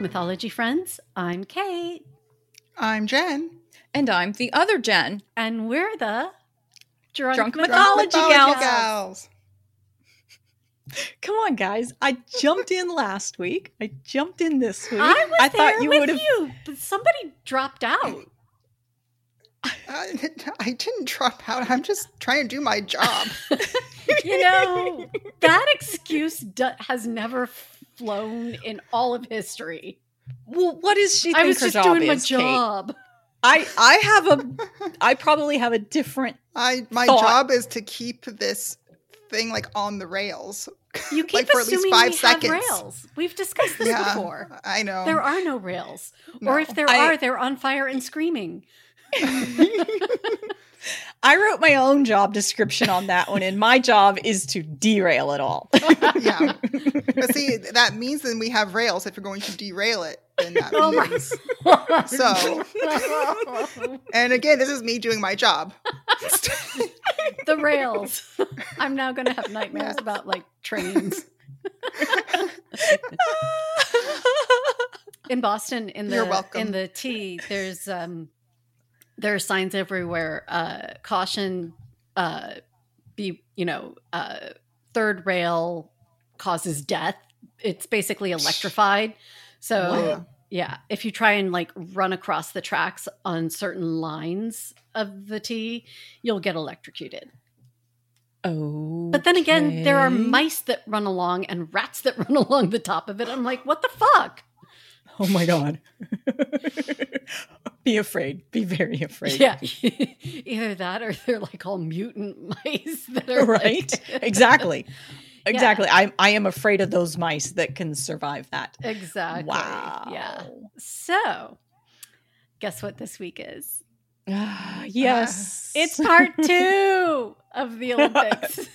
Drunk Mythology friends. I'm Kate, I'm Jen. And I'm the other Jen. and we're the Drunk, Drunk Mythology, Mythology Gals. Gals. Come on, guys. I jumped in last week. I jumped in this week. I was thought there you with would have. you, but somebody dropped out. I, I didn't drop out. I'm just trying to do my job. you know, that excuse do- has never flown in all of history. Well, what is she? I was her just job doing my is, Kate? job. I I have a. I probably have a different. I my Thought. job is to keep this thing like on the rails. You keep Like, for at least assuming five we seconds. have rails. We've discussed this yeah, before. I know. There are no rails, No. or if there I- are, they're on fire and screaming. I wrote my own job description on that one, and my job is to derail it all. yeah. But see, that means then we have rails. If you're going to derail it, then that Oh my- means. So, and again, this is me doing my job. the rails. I'm now going to have nightmares about like trains in Boston. In the You're welcome. in the T, there's um, there are signs everywhere. Uh, caution. Uh, be you know, uh, third rail causes death. It's basically electrified. So Wow. yeah, if you try and like run across the tracks on certain lines of the T, you'll get electrocuted. oh, But then again, there are mice that run along and rats that run along the top of it. I'm like, what the fuck? Oh my god. Be afraid. Be very afraid. Yeah, either that or they're like all mutant mice that are Right? like- exactly. Exactly. I I am afraid of those mice that can survive that. exactly. Wow. Yeah. So, guess what this week is? Ah, yes. It's part two of the Olympics.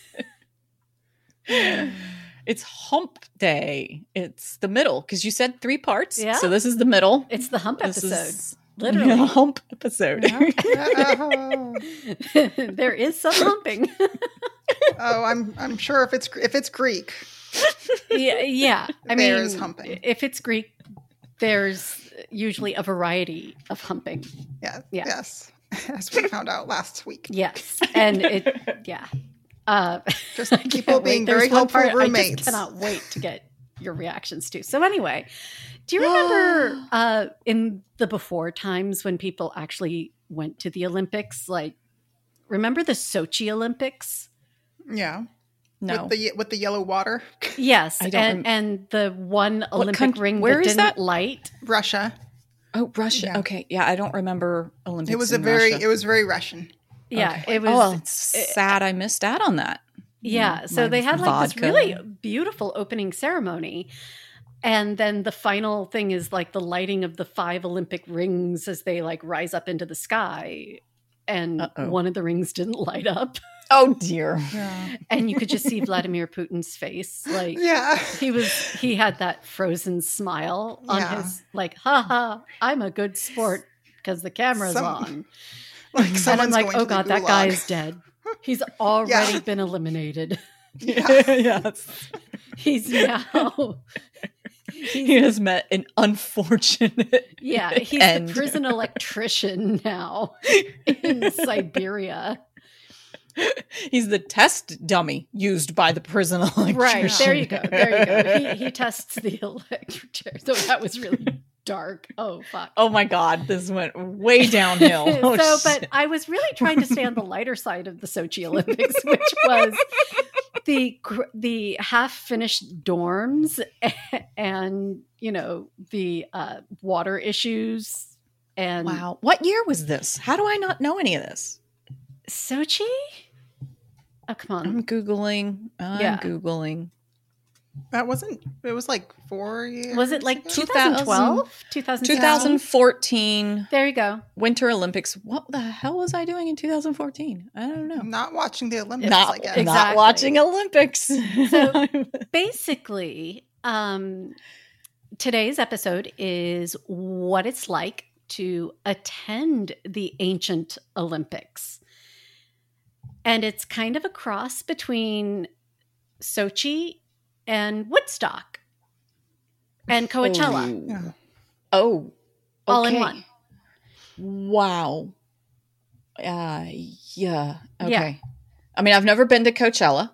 It's hump day. It's the middle because you said three parts. Yeah. So this is the middle. It's the hump This episode. is Literally. a hump episode. there is some humping. Oh, I'm I'm sure if it's if it's Greek, yeah, yeah. I mean, There is humping. if it's Greek, there's usually a variety of humping. yeah, Yeah. yes, as we found out last week. Yes, and it, yeah. Uh, Just I people being wait. Very one helpful part I roommates. just cannot wait to get your reactions to. So anyway, do you remember uh, in the before times when people actually went to the Olympics? Like, remember the Sochi Olympics? Yeah, no. with the with the yellow water, Yes, and rem- and the one Olympic country- ring where that is didn't that? light. Russia. oh, Russia. Yeah. Okay. Yeah, I don't remember Olympics. It was a very Russia. it was very Russian. Yeah, Okay. it oh, was. Oh, it's eh, sad I missed out on that. Yeah, so they had like this really beautiful opening ceremony. And then the final thing is like the lighting of the five Olympic rings as they like rise up into the sky. And Uh-oh. one of the rings didn't light up. Oh dear. Yeah, And you could just see Vladimir Putin's face. Like yeah. he was, he had that frozen smile on Yeah. his, like, haha, I'm a good sport because the camera's Some- on. Like mm-hmm. And I'm like, going oh to God, that guy is dead. He's already Yeah. been eliminated. Yeah. yes. He's now. He has met an unfortunate. Yeah, he's end. the prison electrician now in Siberia. He's the test dummy used by the prison electrician. Right, there you go. There you go. He, he tests the electric chair. So that was really dark. Oh, fuck. Oh my god, this went way downhill. Oh, so, shit. but I was really trying to stay on the lighter side of the Sochi Olympics, which was the the half finished dorms and you know the uh, water issues and wow, what year was this? How do I not know any of this? Sochi. Oh come on! I'm googling. I'm Yeah. googling. That wasn't. It was like four years. Was it like ago? 2012? 2012? 2014 There you go. Winter Olympics. What the hell was I doing in 2014? I don't know. I'm not watching the Olympics. Not, I guess. Exactly. not watching Olympics. So- Basically, um, today's episode is what it's like to attend the ancient Olympics. And it's kind of a cross between Sochi and Woodstock. and Coachella, Oh. Oh. all in one. Wow. Uh, yeah. Okay. Yeah. I mean, I've never been to Coachella.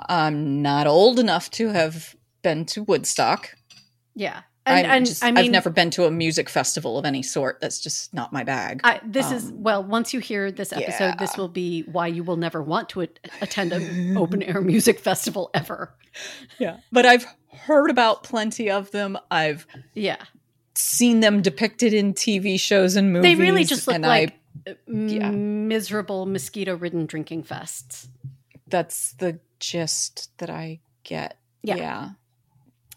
I'm not old enough to have been to Woodstock. Yeah, and, and just- I mean, I've never been to a music festival of any sort. That's just not my bag. I, this is Um, well. Once you hear this episode, this will be why you will never want to attend an open air music festival ever. yeah. But I've heard about plenty of them. I've Yeah, seen them depicted in TV shows and movies. they really just look and like I, uh, yeah. miserable mosquito-ridden drinking fests. that's the gist that I get. Yeah. yeah.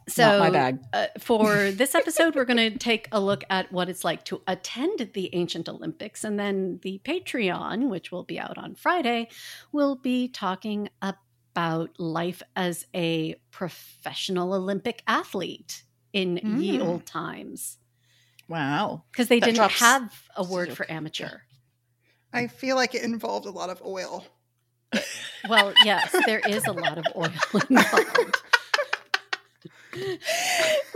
So not my bag. uh, for this episode, we're going to take a look at what it's like to attend the ancient Olympics, and then the Patreon, which will be out on Friday, will be talking about life as a professional Olympic athlete in ye Mm. old times Wow. because they That didn't drops- have a word for amateur. I feel like it involved a lot of oil. Well, yes, there is a lot of oil involved.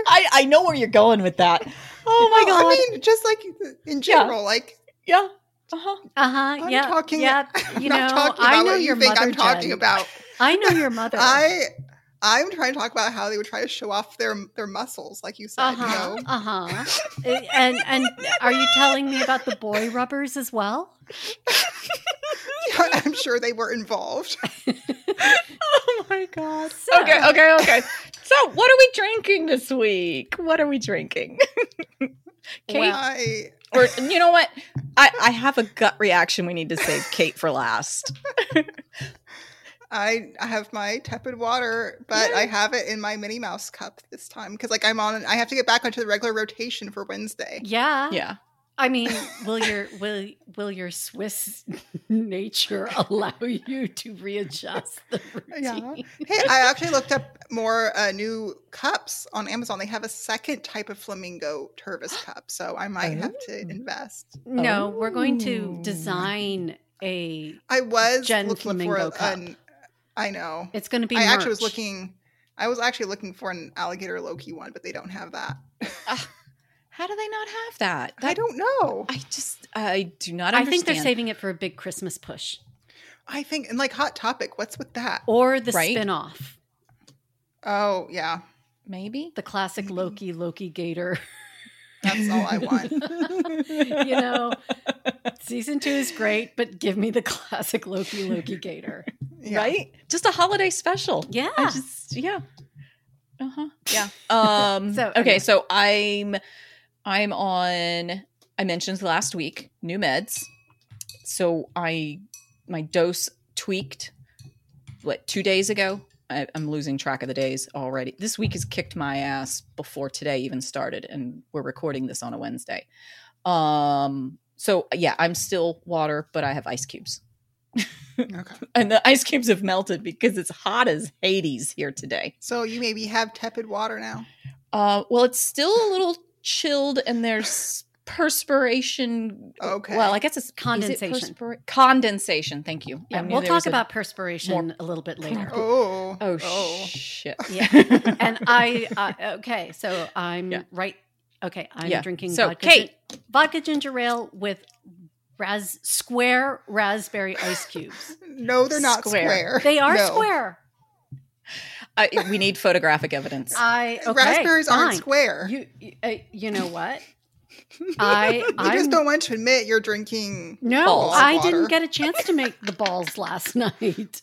I I know where you're going with that. Oh my Well, god. I mean, just like in general, like yeah. Uh-huh. Uh huh. I'm Yeah. talking. yeah. I'm You not know, talking I about know what your you think mother. I'm talking about. I know your mother. I I'm trying to talk about how they would try to show off their their muscles, like you said. Uh You huh. know, Uh huh. and and are you telling me about the boy rubbers as well? I'm sure they were involved. Oh my god. So- Okay, okay, okay. So, what are we drinking this week? What are we drinking? Kate, Well- I or you know what? I I have a gut reaction. We need to save Kate for last. I I have my tepid water, but I have it in my Minnie Mouse cup this time because like I'm on. I have to get back onto the regular rotation for Wednesday. Yeah. Yeah. I mean, will your will will your Swiss nature allow you to readjust the Yeah. routine? Hey, I actually looked up more uh, new cups on Amazon. They have a second type of flamingo Tervis cup, so I might have to Oh. invest. No, we're going to Oh. design a. I was looking Flamingo for cup. an. I know. It's going to be. I actually was looking. I was actually looking for an alligator Loki one, but they don't have that. How do they not have that? I don't know. I just I do not I think they're saving it for a big Christmas push I think and like Hot Topic. What's with that? or the Right? spin-off, Oh yeah, maybe. the classic Loki Loki Gator. that's all I want. you know, season two is great, but give me the classic Loki Loki Gator. Yeah. Right? Just a holiday special. Yeah. I just yeah. Uh-huh. Yeah. Um So, okay, anyway. so I'm I'm on I mentioned last week new meds. So I my dose tweaked what 2 days ago. I, I'm losing track of the days already. This week has kicked my ass before today even started and we're recording this on a Wednesday. Um so yeah, I'm still water, but I have ice cubes. Okay. And the ice cubes have melted because it's hot as Hades here today. So you maybe have tepid water now. Uh, well, it's still a little chilled, and there's perspiration. Okay. Well, I guess it's is it Condensation. perspira- condensation. Thank you. Yeah, we'll talk was a- about perspiration more- a little bit later. Oh. Oh, shit. Yeah. and I uh, okay, so I'm Yeah. right. Okay, I'm Yeah. drinking So, vodka, Kate. gin- vodka ginger ale with ras square raspberry ice cubes. No, they're not Square. square. They are No. square. I, we need photographic evidence. I okay, Raspberries aren't square. You you- uh, you know what? I you I just don't want to admit you're drinking. no, Balls. I Water. didn't get a chance to make the balls last night.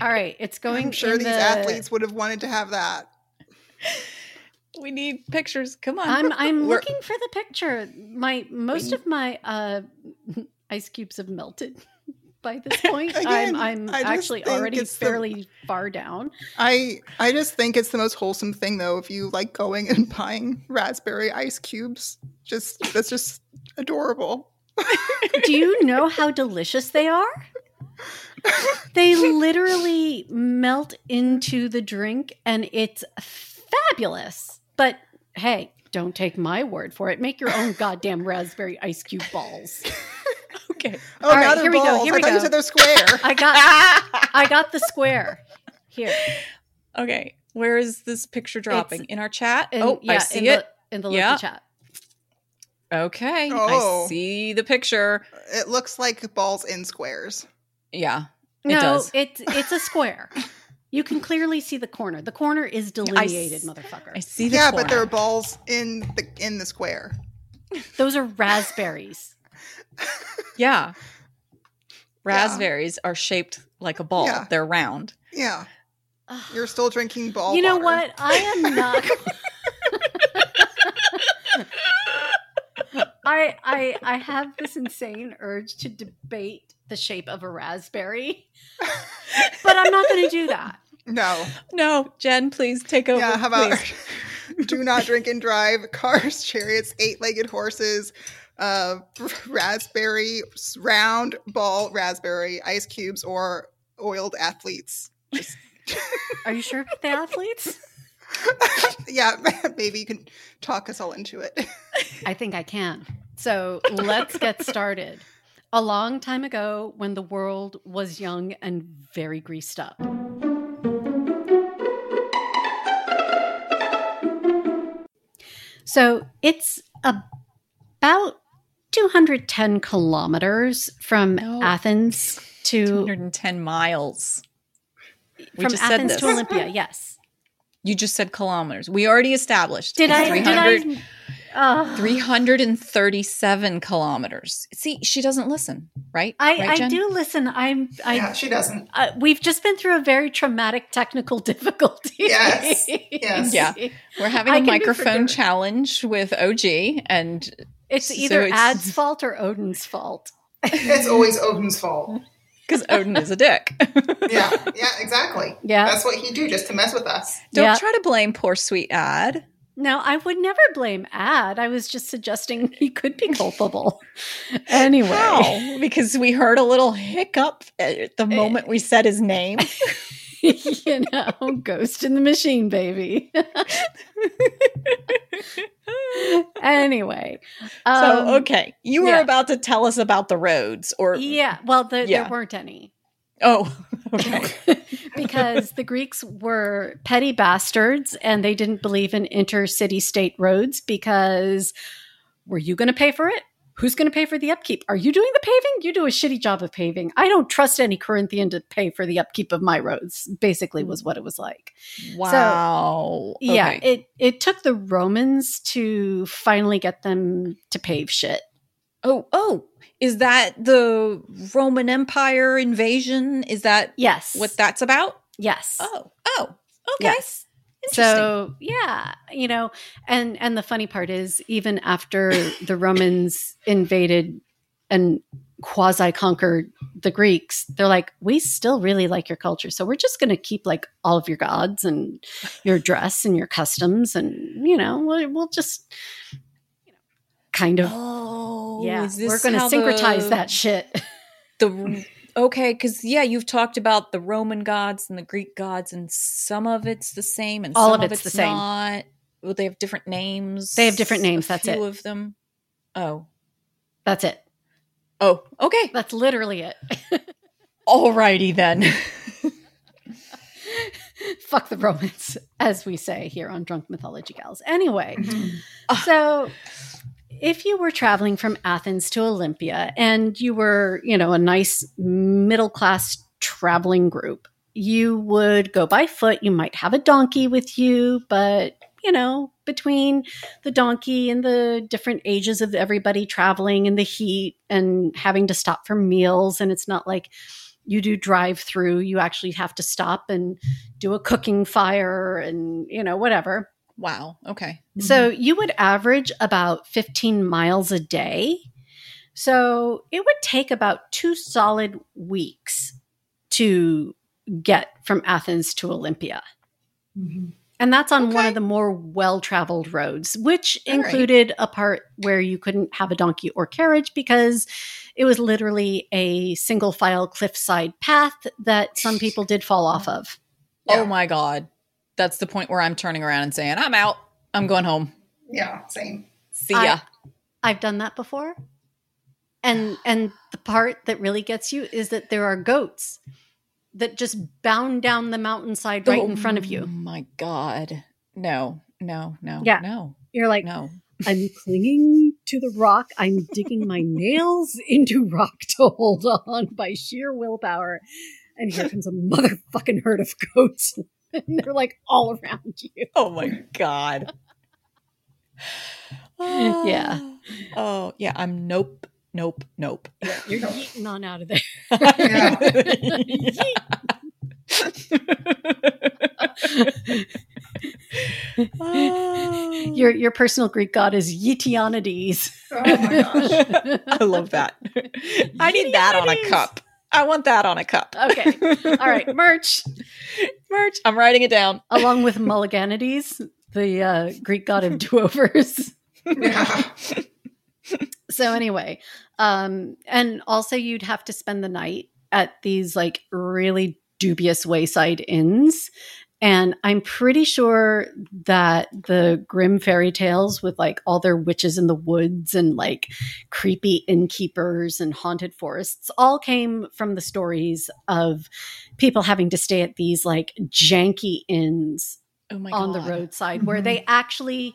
All right, it's going. I'm sure in these the- athletes would have wanted to have that. we need pictures. Come on. I'm I'm We're- looking for the picture. My most of my uh, ice cubes have melted by this point. Again, I'm I'm actually already it's the- fairly far down. I I just think it's the most wholesome thing though if you like going and buying raspberry ice cubes. Just that's just adorable. Do you know how delicious they are? They literally melt into the drink and it's fabulous. But hey, don't take my word for it. Make your own goddamn raspberry ice cube balls. okay. Oh, All now right, they're here we go, here I we thought you go. said they're square. I got I got the square. Here. okay. Where is this picture dropping? in our chat? In- oh, I yeah, see in it. the, in the local Yeah. chat. Okay. Oh. I see the picture. It looks like balls in squares. Yeah. It no, does. it's it's a square. you can clearly see the corner. The corner is delineated, motherfucker. I see the corner. But there are balls in the in the square. Those are raspberries. Yeah. Raspberries are shaped like a ball. Yeah. They're round. Yeah, you're still drinking ball. you know water. what? I am not. I I I have this insane urge to debate the shape of a raspberry, but I'm not going to do that. No. No, Jen, please take over. Yeah, how about do not drink and drive cars, chariots, eight-legged horses, uh, raspberry round ball raspberry ice cubes, or oiled athletes. Just Are you sure about the athletes? yeah, maybe you can talk us all into it. I think I can. So let's get started. A long time ago, when the world was young and very greased up. So it's about 210 kilometers from No. Athens to 210 miles. We from just said Athens this. to Olympia. Yes. You just said kilometers. We already established. Did it's I? 300, Did I? Uh, 337 kilometers. See, she doesn't listen, right? I, right, I do listen. I'm. I. she doesn't. Uh, we've just been through a very traumatic technical difficulty. Yes, yes. Yeah. We're having a microphone challenge with OG, and It's So either it's- Ad's fault or Odin's fault. It's always Odin's fault. because Odin is a dick. Yeah, yeah, exactly. Yeah. That's what he do just to mess with us. Don't Yeah. try to blame poor sweet Ad. No, I would never blame Ad. I was just suggesting he could be culpable. anyway. How? Because we heard a little hiccup at the eh. moment we said his name. you know, ghost in the machine, baby. anyway. um, so, okay. You were yeah. about to tell us about the roads, or. Yeah, well, the, Yeah. there weren't any. Oh, okay. because the Greeks were petty bastards and they didn't believe in intercity state roads because were you going to pay for it? Who's going to pay for the upkeep? Are you doing the paving? You do a shitty job of paving. I don't trust any Corinthian to pay for the upkeep of my roads, basically, was what it was like. Wow. Yeah, Okay. it, it took the Romans to finally get them to pave shit. Oh, oh. Is that the Roman Empire invasion? Is that Yes. what that's about? Yes. Oh, oh, okay. Yes. So yeah, you know, and and the funny part is, even after the Romans invaded and quasi conquered the Greeks, they're like, we still really like your culture, so we're just going to keep like all of your gods and your dress and your customs, and you know, we'll, we'll just you know, kind of oh, yeah, we're going to syncretize the- that shit. The okay, because yeah, you've talked about the Roman gods and the Greek gods, and some of it's the same, and All some of it's the same. Not. Well, they have different names. They have different names, that's it. of them. Oh, That's it. oh, okay. That's literally it. Alrighty then. Fuck the Romans, as we say here on Drunk Mythology Gals. Anyway. Ah. So, if you were traveling from Athens to Olympia and you were, you know, a nice middle class traveling group, you would go by foot. You might have a donkey with you, but, you know, between the donkey and the different ages of everybody traveling and the heat and having to stop for meals, and it's not like you do drive through, you actually have to stop and do a cooking fire and, you know, whatever. Wow. Okay. So you would average about 15 miles a day. So it would take about two solid weeks to get from Athens to Olympia. Mhm. And that's on one of the more well traveled roads, which All right. included a part where you couldn't have a donkey or carriage because it was literally a single file cliffside path that some people did fall off of. Yeah. Oh my god. That's the point where I'm turning around and saying, "I'm out. I'm going home. Yeah, same. See ya." I've done that before. And and the part that really gets you is that there are goats that just bound down the mountainside right in front of Oh you. my god. No, no, no. Yeah. No, You're like, no. I'm clinging to the rock. I'm digging my nails into rock to hold on by sheer willpower. And here comes a motherfucking herd of goats. And they're like all around you. Oh my god. Ah. Yeah. Oh, yeah. I'm nope, nope, nope. You're yeeting on out of there. Oh. Your your personal Greek god is Yetionides. Oh my gosh. I love that. I need that on a cup. I want that on a cup. Okay. All right, merch. Merch. I'm writing it down. Along with Mulliganides, the uh, Greek god of do-overs. So anyway, um, and also you'd have to spend the night at these like really dubious wayside inns. And I'm pretty sure that the Grimm fairy tales with like all their witches in the woods and like creepy innkeepers and haunted forests all came from the stories of people having to stay at these like janky inns Oh my on the roadside where they actually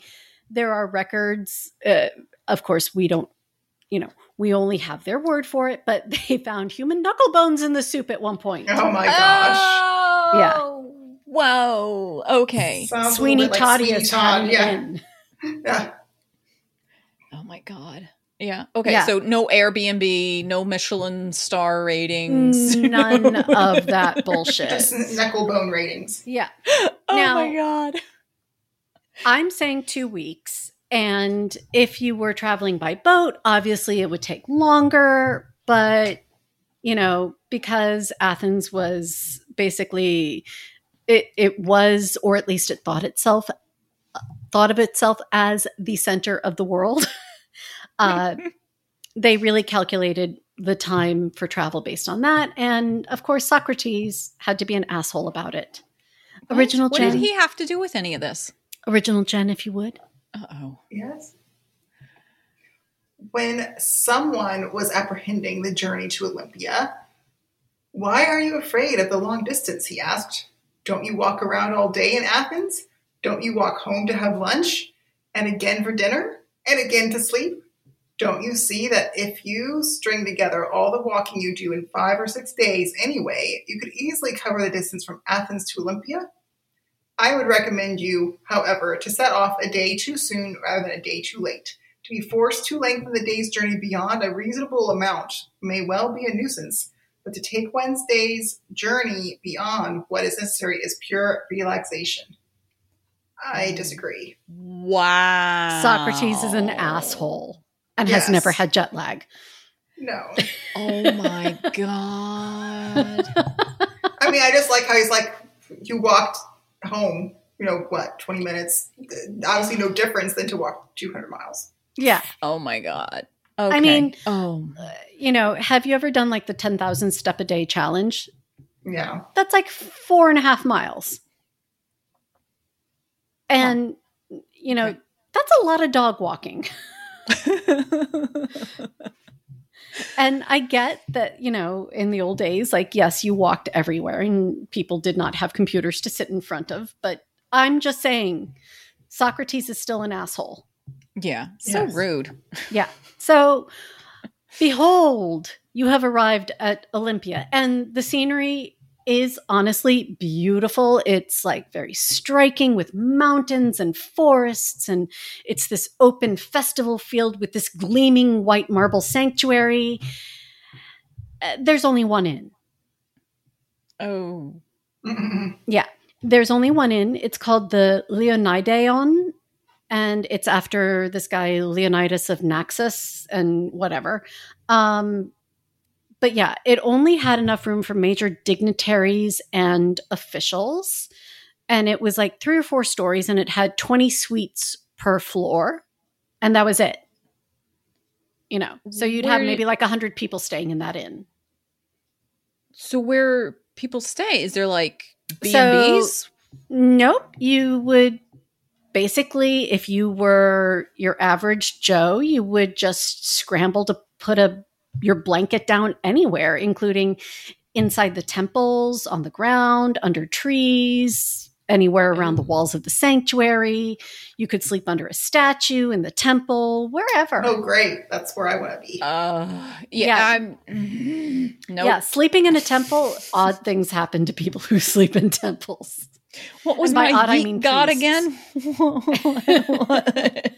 there are records uh, of course we don't you know we only have their word for it but they found human knuckle bones in the soup at one point Oh my gosh. Oh, Yeah. Whoa. Okay. Sounds sweeney like todd Sweeney is Todd. Yeah. in. Yeah. Oh my god. Yeah. Okay. Yeah. So no Airbnb, no Michelin star ratings. none of that bullshit Just knuckle bone ratings. yeah oh Now- my god. i'm saying two weeks and if you were traveling by boat obviously it would take longer but you know because athens was basically it it was or at least it thought itself thought of itself as the center of the world uh, they really calculated the time for travel based on that and of course socrates had to be an asshole about it original What jen did he have to do with any of this? original jen if you would Uh oh. Yes. When someone was apprehending the journey to Olympia, why are you afraid of the long distance? He asked. Don't you walk around all day in Athens? Don't you walk home to have lunch? And again for dinner? And again to sleep? Don't you see that if you string together all the walking you do in five or six days anyway, you could easily cover the distance from Athens to Olympia? I would recommend you, however, to set off a day too soon rather than a day too late. To be forced to lengthen the day's journey beyond a reasonable amount may well be a nuisance, but to take Wednesday's journey beyond what is necessary is pure relaxation. I mm. disagree. Wow. Socrates is an asshole and has never had jet lag. No. Oh my god. I mean, I just like how he's like, you walked home, you know, what, 20 minutes? Obviously, no difference than to walk 200 miles. Yeah. Oh my god. Okay. I mean, oh. you know, have you ever done like the 10,000 step a day challenge? Yeah. That's like four and a half miles. And, you know, Okay. that's a lot of dog walking. And I get that, you know, in the old days, like, yes, you walked everywhere and people did not have computers to sit in front of. But I'm just saying, Socrates is still an asshole. Yeah. So Yes. rude. Yeah. So, behold, you have arrived at Olympia, and the scenery is honestly beautiful. It's like very striking with mountains and forests, and it's this open festival field with this gleaming white marble sanctuary. Uh, there's only one inn. Oh. Mm-mm. There's only one inn. It's called the Leonidaion, and it's after this guy Leonidas of Naxos and whatever. Um, but yeah, it only had enough room for major dignitaries and officials, and it was like three or four stories, and it had 20 suites per floor, and that was it. You know, so you'd have Where- maybe like a 100 people staying in that inn. So where people stay? Is there like B&Bs? Nope. You would basically, if you were your average Joe, you would just scramble to put a your blanket down anywhere, including inside the temples, on the ground, under trees, anywhere around the walls of the sanctuary. You could sleep under a statue in the temple, wherever. Oh, great. That's where I want to be. Uh, yeah, Yeah. I'm. No. Yeah, sleeping in a temple, odd things happen to people who sleep in temples. What was And by my odd, I mean god priests. again?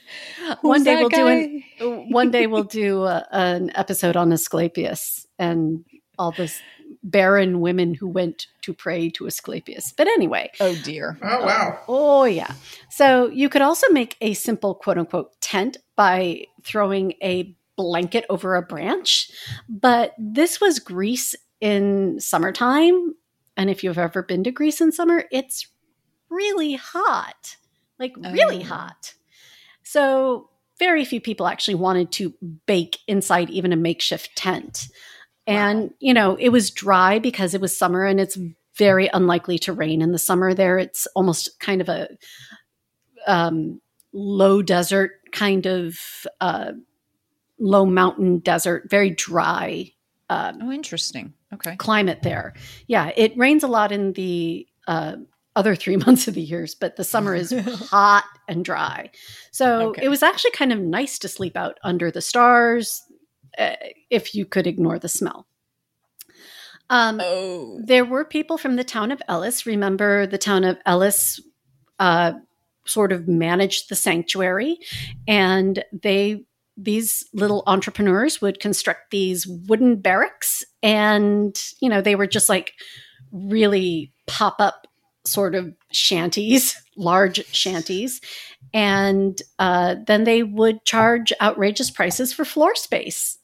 One day we'll do an one day we'll do a, an episode on Asclepius and all those barren women who went to pray to Asclepius. But anyway, Oh dear. Oh, wow. oh yeah. So you could also make a simple quote unquote tent by throwing a blanket over a branch. But this was Greece in summertime. And if you've ever been to Greece in summer, it's really hot. Like really Oh. hot. So very few people actually wanted to bake inside even a makeshift tent. And, you know, it was dry because it was summer and it's very unlikely to rain in the summer there. It's almost kind of a um, low desert kind of uh, low mountain desert, very dry um, Oh, interesting. Okay. climate there. Yeah, it rains a lot in the uh, other three months of the years, but the summer is hot and dry. So Okay. it was actually kind of nice to sleep out under the stars uh, if you could ignore the smell. Um, Oh. there were people from the town of Elis. Remember, the town of Elis uh, sort of managed the sanctuary, and they these little entrepreneurs would construct these wooden barracks, and you know they were just like really pop up sort of shanties, large shanties, and uh, then they would charge outrageous prices for floor space.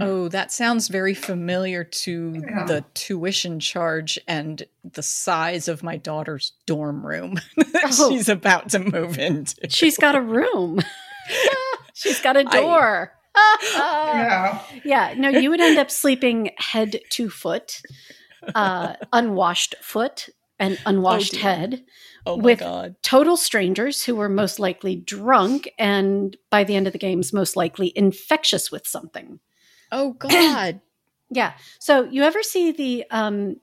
Oh, that sounds very familiar to Yeah. the tuition charge and the size of my daughter's dorm room that Oh. she's about to move into. She's got a room. She's got a I- door. Yeah. yeah, no, you would end up sleeping head to foot, uh, unwashed foot, and unwashed dear. head. oh with- god. Total strangers who were most likely drunk and by the end of the games, most likely infectious with something. Oh god. Yeah. So you ever see the um,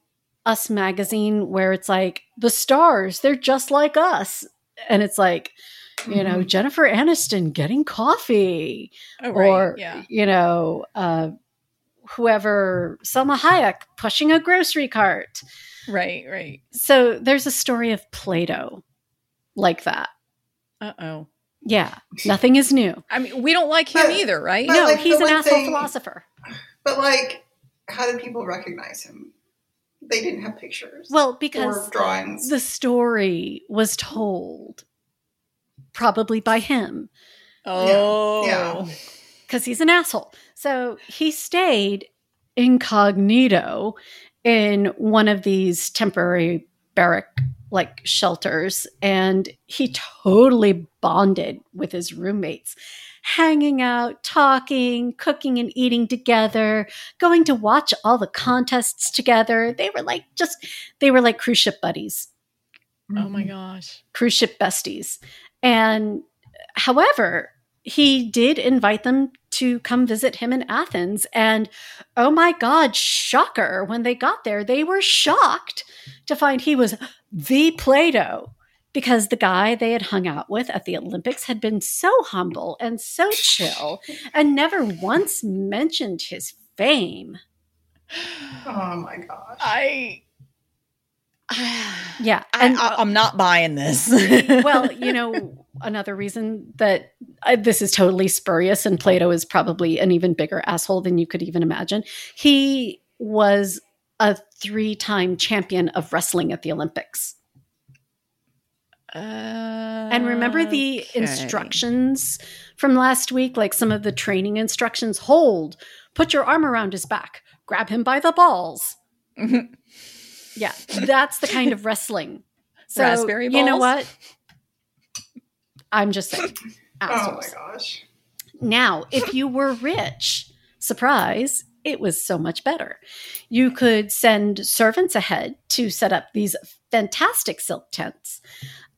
Us magazine where it's like the stars, they're just like us, and it's like. You know, Mhm. Jennifer Aniston getting coffee, Oh right. or yeah. you know uh, whoever Salma Hayek pushing a grocery cart. Right, right. So there's a story of Plato like that. Uh-oh. Yeah, nothing is new. I mean, we don't like him But- either, right? No, like, he's an one asshole thing- philosopher. But, like, how did people recognize him? They didn't have pictures Well, or because drawings. the story was told probably by him oh. yeah. because he's an asshole. So he stayed incognito in one of these temporary barrack like shelters and he totally bonded with his roommates hanging out talking cooking and eating together going to watch all the contests together they were like just they were like cruise ship buddies Oh my gosh. cruise ship besties. And however, he did invite them to come visit him in Athens. And oh my God, shocker. When they got there, they were shocked to find he was the Plato because the guy they had hung out with at the Olympics had been so humble and so chill and never once mentioned his fame. Oh my gosh. I Yeah. I, And I, I'm not buying this. well, you know, another reason that uh, this is totally spurious and Plato is probably an even bigger asshole than you could even imagine. He was a three time champion of wrestling at the Olympics. And remember the Okay. instructions from last week? Like some of the training instructions hold, put your arm around his back, grab him by the balls. Mhm. Yeah, that's the kind of wrestling. So, Raspberry you know what? I'm just saying. oh my gosh. Now, if you were rich, surprise, it was so much better. You could send servants ahead to set up these fantastic silk tents.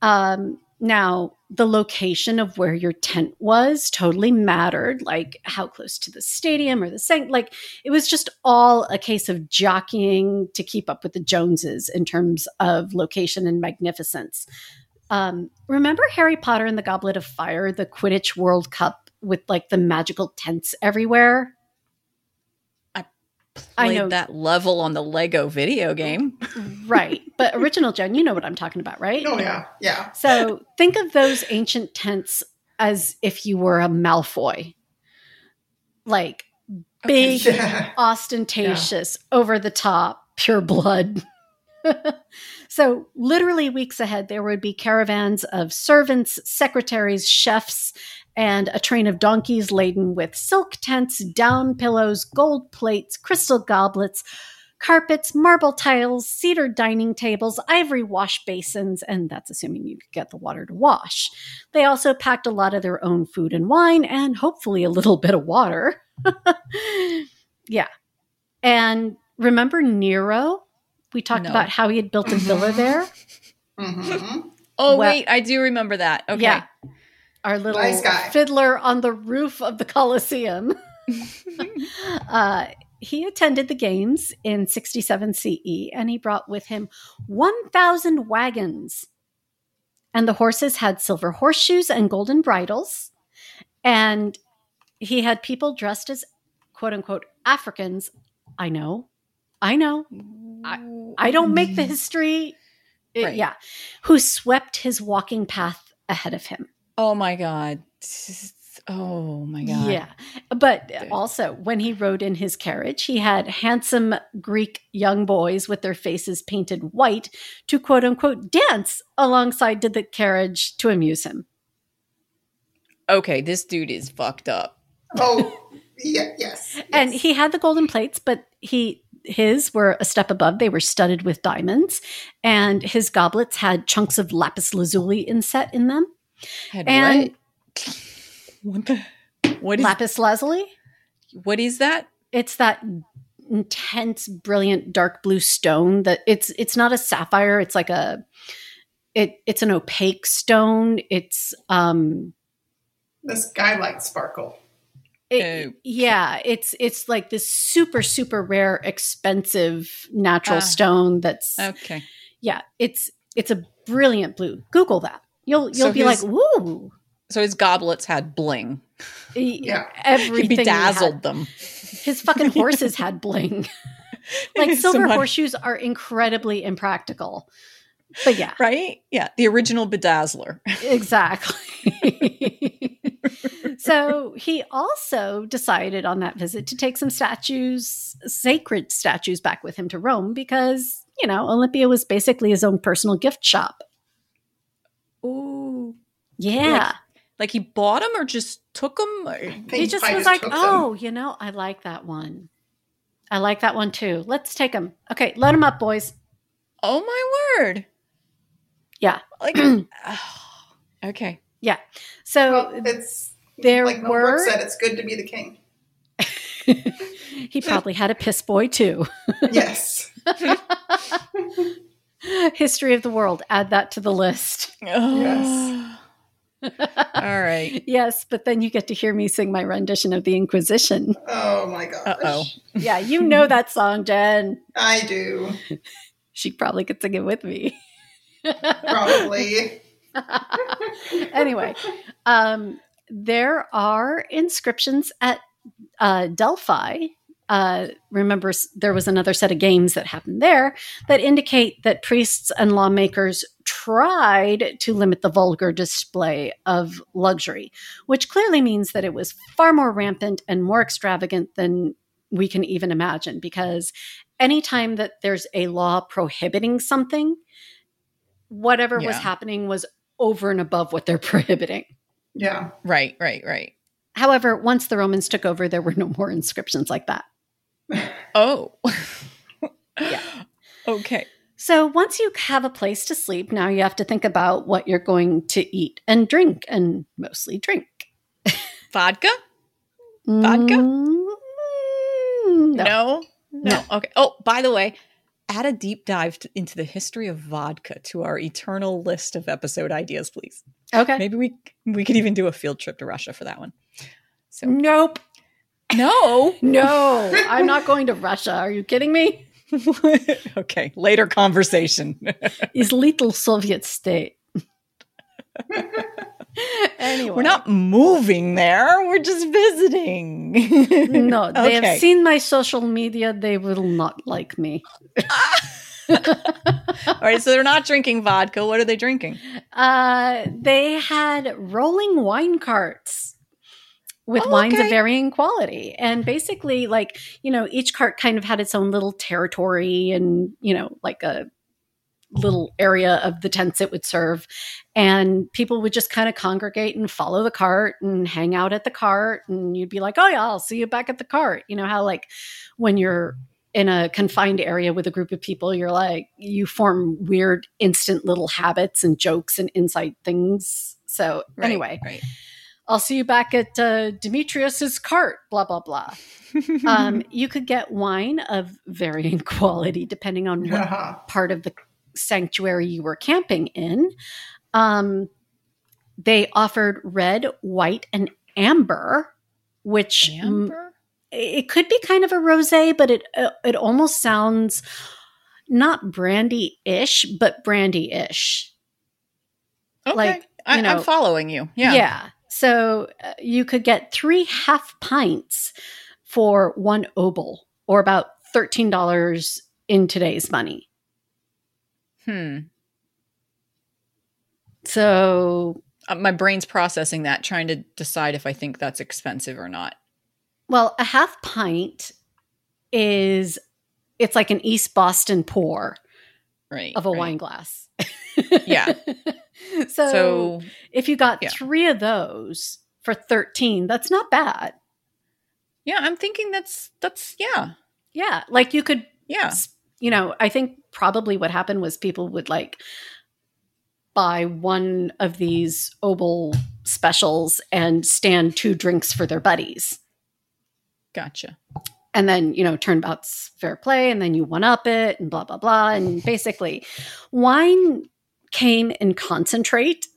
Um, Now, the location of where your tent was totally mattered, like how close to the stadium or the sanct. Like it was just all a case of jockeying to keep up with the Joneses in terms of location and magnificence. Um, remember Harry Potter and the Goblet of Fire, the Quidditch World Cup with like the magical tents everywhere? I know- that level on the Lego video game. right. But original Jen, you know what I'm talking about, right? Oh yeah, yeah. So think of those ancient tents as if you were a Malfoy. Like big, Yeah. ostentatious, over the top, pure blood. so, literally weeks ahead, there would be caravans of servants, secretaries, chefs, and a train of donkeys laden with silk tents, down pillows, gold plates, crystal goblets, carpets, marble tiles, cedar dining tables, ivory wash basins, and that's assuming you could get the water to wash. They also packed a lot of their own food and wine, and hopefully a little bit of water. yeah. And remember Nero? We talked No. about how he had built a villa Mhm. there. hmm Oh Well- wait, I do remember that. Okay. Yeah. Our little Nice fiddler on the roof of the Colosseum. uh, he attended the games in 67 CE and he brought with him 1,000 wagons. And the horses had silver horseshoes and golden bridles. And he had people dressed as quote unquote Africans. I know. I know. I don't make the history. Right. Yeah. Who swept his walking path ahead of him. Oh my god. Oh my god. Yeah. But Good. also, when he rode in his carriage, he had handsome Greek young boys with their faces painted white to quote unquote dance alongside the carriage to amuse him. Okay, this dude is fucked up. Oh, yeah, yes. And he had the golden plates, but he his were a step above. They were studded with diamonds, and his goblets had chunks of lapis lazuli inset in them. Had And what? What the? What is lapis lazuli? what is that? it's that intense brilliant dark blue stone that it's it's not a sapphire it's like a it it's an opaque stone it's um this guy likes sparkle. it- Okay. yeah it's it's like this super super rare expensive natural Ah. stone that's Okay. yeah it's it's a brilliant blue google that you'll you'll So be like his- woo So his goblets had bling. yeah everything He he had. bedazzled them. his fucking horses had bling like silver much- horseshoes are incredibly impractical but yeah Right? Yeah. The original bedazzler. exactly so he also decided on that visit to take some statues sacred statues back with him to rome because you know olympia was basically his own personal gift shop Ooh. yeah Like he bought them or just took them? Or... he just was just like took them. oh you know i like that one i like that one too let's take them okay let them up boys Oh my word. Yeah. Like, okay. Yeah. so Well, it's there like Mel were said, it's good to be the king. he probably had a piss boy too Yes. history of the world add that to the list Oh. All right. yes but then you get to hear me sing my rendition of the inquisition Oh my gosh. Uh-oh. yeah you know that song jen I do. she probably could sing it with me Probably. anyway um there are inscriptions at uh delphi uh, remember, there was another set of games that happened there that indicate that priests and lawmakers tried to limit the vulgar display of luxury, which clearly means that it was far more rampant and more extravagant than we can even imagine. Because anytime that there's a law prohibiting something, whatever was happening was over and above what they're prohibiting. Yeah. Right, right, right. However, once the Romans took over, there were no more inscriptions like that. Oh. Yeah. Okay. So once you have a place to sleep, now you have to think about what you're going to eat and drink, and mostly drink. Vodka? Vodka? Mm, no. No. No. Okay. Oh, by the way, add a deep dive t- into the history of vodka to our eternal list of episode ideas, please. Okay. Maybe we we could even do a field trip to Russia for that one. So Nope. No, No, I'm not going to Russia. Are you kidding me? okay, later conversation. Is little Soviet state. anyway, We're not moving there. We're just visiting. No, they Okay. have seen my social media. They will not like me. All right, so they're not drinking vodka. What are they drinking? Uh, they had rolling wine carts with Oh, wines of varying quality. And basically, like, you know, each cart kind of had its own little territory and, you know, like a little area of the tents it would serve. And people would just kind of congregate and follow the cart and hang out at the cart. And you'd be like, oh, yeah, I'll see you back at the cart. You know how, like, when you're in a confined area with a group of people, you're like, you form weird, instant little habits and jokes and inside things. So, Right, anyway, right. I'll see you back at uh, Demetrius's cart, blah, blah, blah. Um, you could get wine of varying quality depending on what part of the sanctuary you were camping in. Um, they offered red, white, and amber, which Amber? it could be kind of a rosé, but it uh, it almost sounds not brandy-ish, but brandy-ish. Okay. like, I, I'm following you. Yeah. Yeah. So uh, you could get three half pints for one obol, or about thirteen dollars in today's money. Hmm. So, Uh, my brain's processing that, trying to decide if I think that's expensive or not. well, a half pint is it's like an East Boston pour Right. of a right. wine glass. Yeah. so, So if you got yeah. three of those for 13, that's not bad. yeah, I'm thinking that's that's yeah Yeah. Like you could yeah you know, I think probably what happened was people would like buy one of these Obol specials and stand two drinks for their buddies. gotcha. And then, you know, turnabout's fair play, and then you one up it and blah, blah, blah. And basically, wine came in concentrate.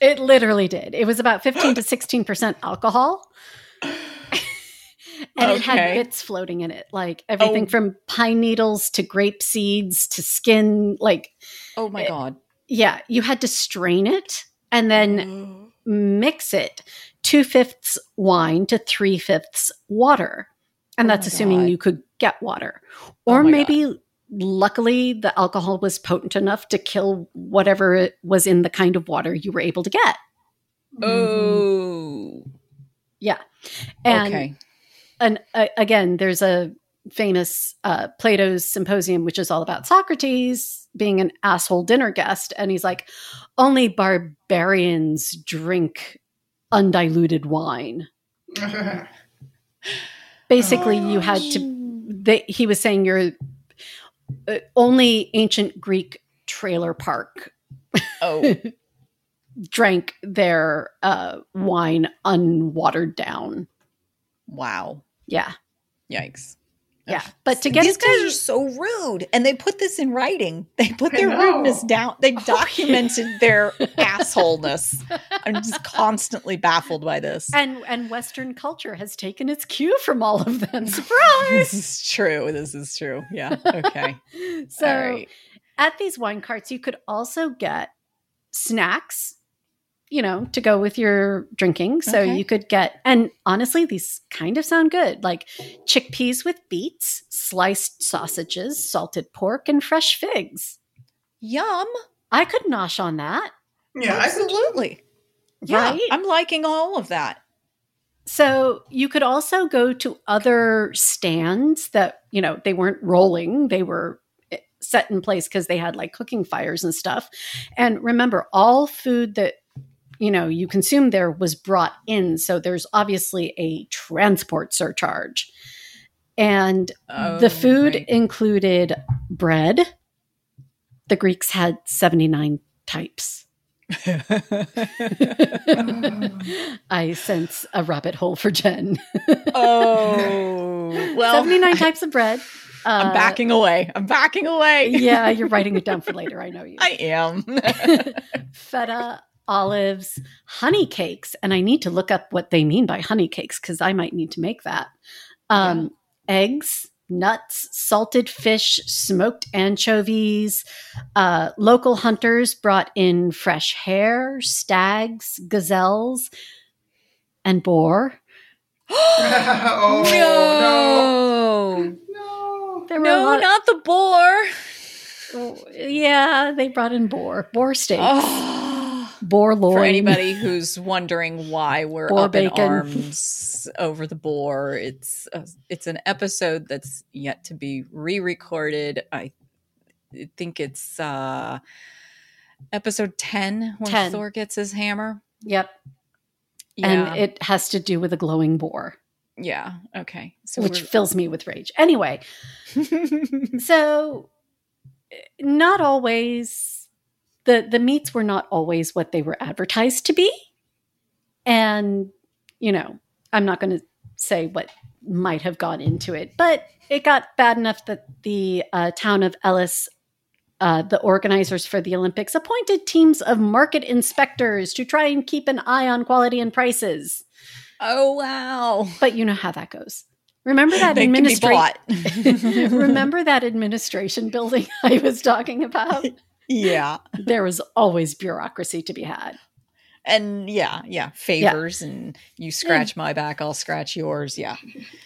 It literally did. It was about 15 to 16% alcohol. and it had bits floating in it, like everything Oh. from pine needles to grape seeds to skin. Like, oh my god. yeah, you had to strain it and then mm. mix it two fifths wine to three fifths water. And Oh that's assuming God. you could get water. Oh Or maybe, luckily, the alcohol was potent enough to kill whatever it was in the kind of water you were able to get. Oh. Yeah. And okay. and uh, again, there's a famous uh, Plato's symposium, which is all about Socrates being an asshole dinner guest, and he's like, only barbarians drink undiluted wine. Basically, you had to. They, he was saying you're uh, only ancient Greek trailer park Oh. drank their uh, wine unwatered down. wow. Yeah, Yikes. Yeah. But to get These guys to- are so rude, and they put this in writing. They put their rudeness down. They Oh, documented their assholeness. I'm just constantly baffled by this. and and Western culture has taken its cue from all of them. Surprise! this is true. This is true. Yeah. Okay. so right. at these wine carts, you could also get snacks, you know, to go with your drinking. So Okay. you could get, and honestly, these kind of sound good, like chickpeas with beets, sliced sausages, salted pork, and fresh figs. Yum. I could nosh on that, Yeah, Absolutely. Yeah, right? I'm liking all of that. So you could also go to other stands that, you know, they weren't rolling, they were eh, set in place because they had like cooking fires and stuff. And remember, all food that, you know, you consumed there was brought in. So there's obviously a transport surcharge. And Oh, the food right. included bread. The Greeks had 79 types. I sense a rabbit hole for Jen. oh, well, 79 types of bread. I'm Uh, backing away. I'm backing away. Yeah, you're writing it down for later. I know you. I am. Feta, olives, honey cakes, and I need to look up what they mean by honey cakes because I might need to make that. Um, Eggs, nuts, salted fish, smoked anchovies. Uh, local hunters brought in fresh hare, stags, gazelles, and boar. oh no. no. No. There were No, lot- not the boar. yeah, they brought in boar, boar steaks, Oh. Boar loin. For anybody who's wondering why we're Boar up in arms over the boar, it's a, it's an episode that's yet to be re-recorded. I think it's uh episode 10 when 10. Thor gets his hammer. Yep, Yeah. and it has to do with a glowing boar. yeah. Okay. So which fills me with rage. Anyway, so not always the the meats were not always what they were advertised to be. And you know, I'm not going to say what might have gone into it, but it got bad enough that the uh, town of Elis uh, the organizers for the Olympics appointed teams of market inspectors to try and keep an eye on quality and prices. oh wow. But you know how that goes. Remember that They can be administration. Remember that administration building I was talking about? Yeah. There was always bureaucracy to be had. And yeah, yeah, favors and you scratch my back, I'll scratch yours. Yeah.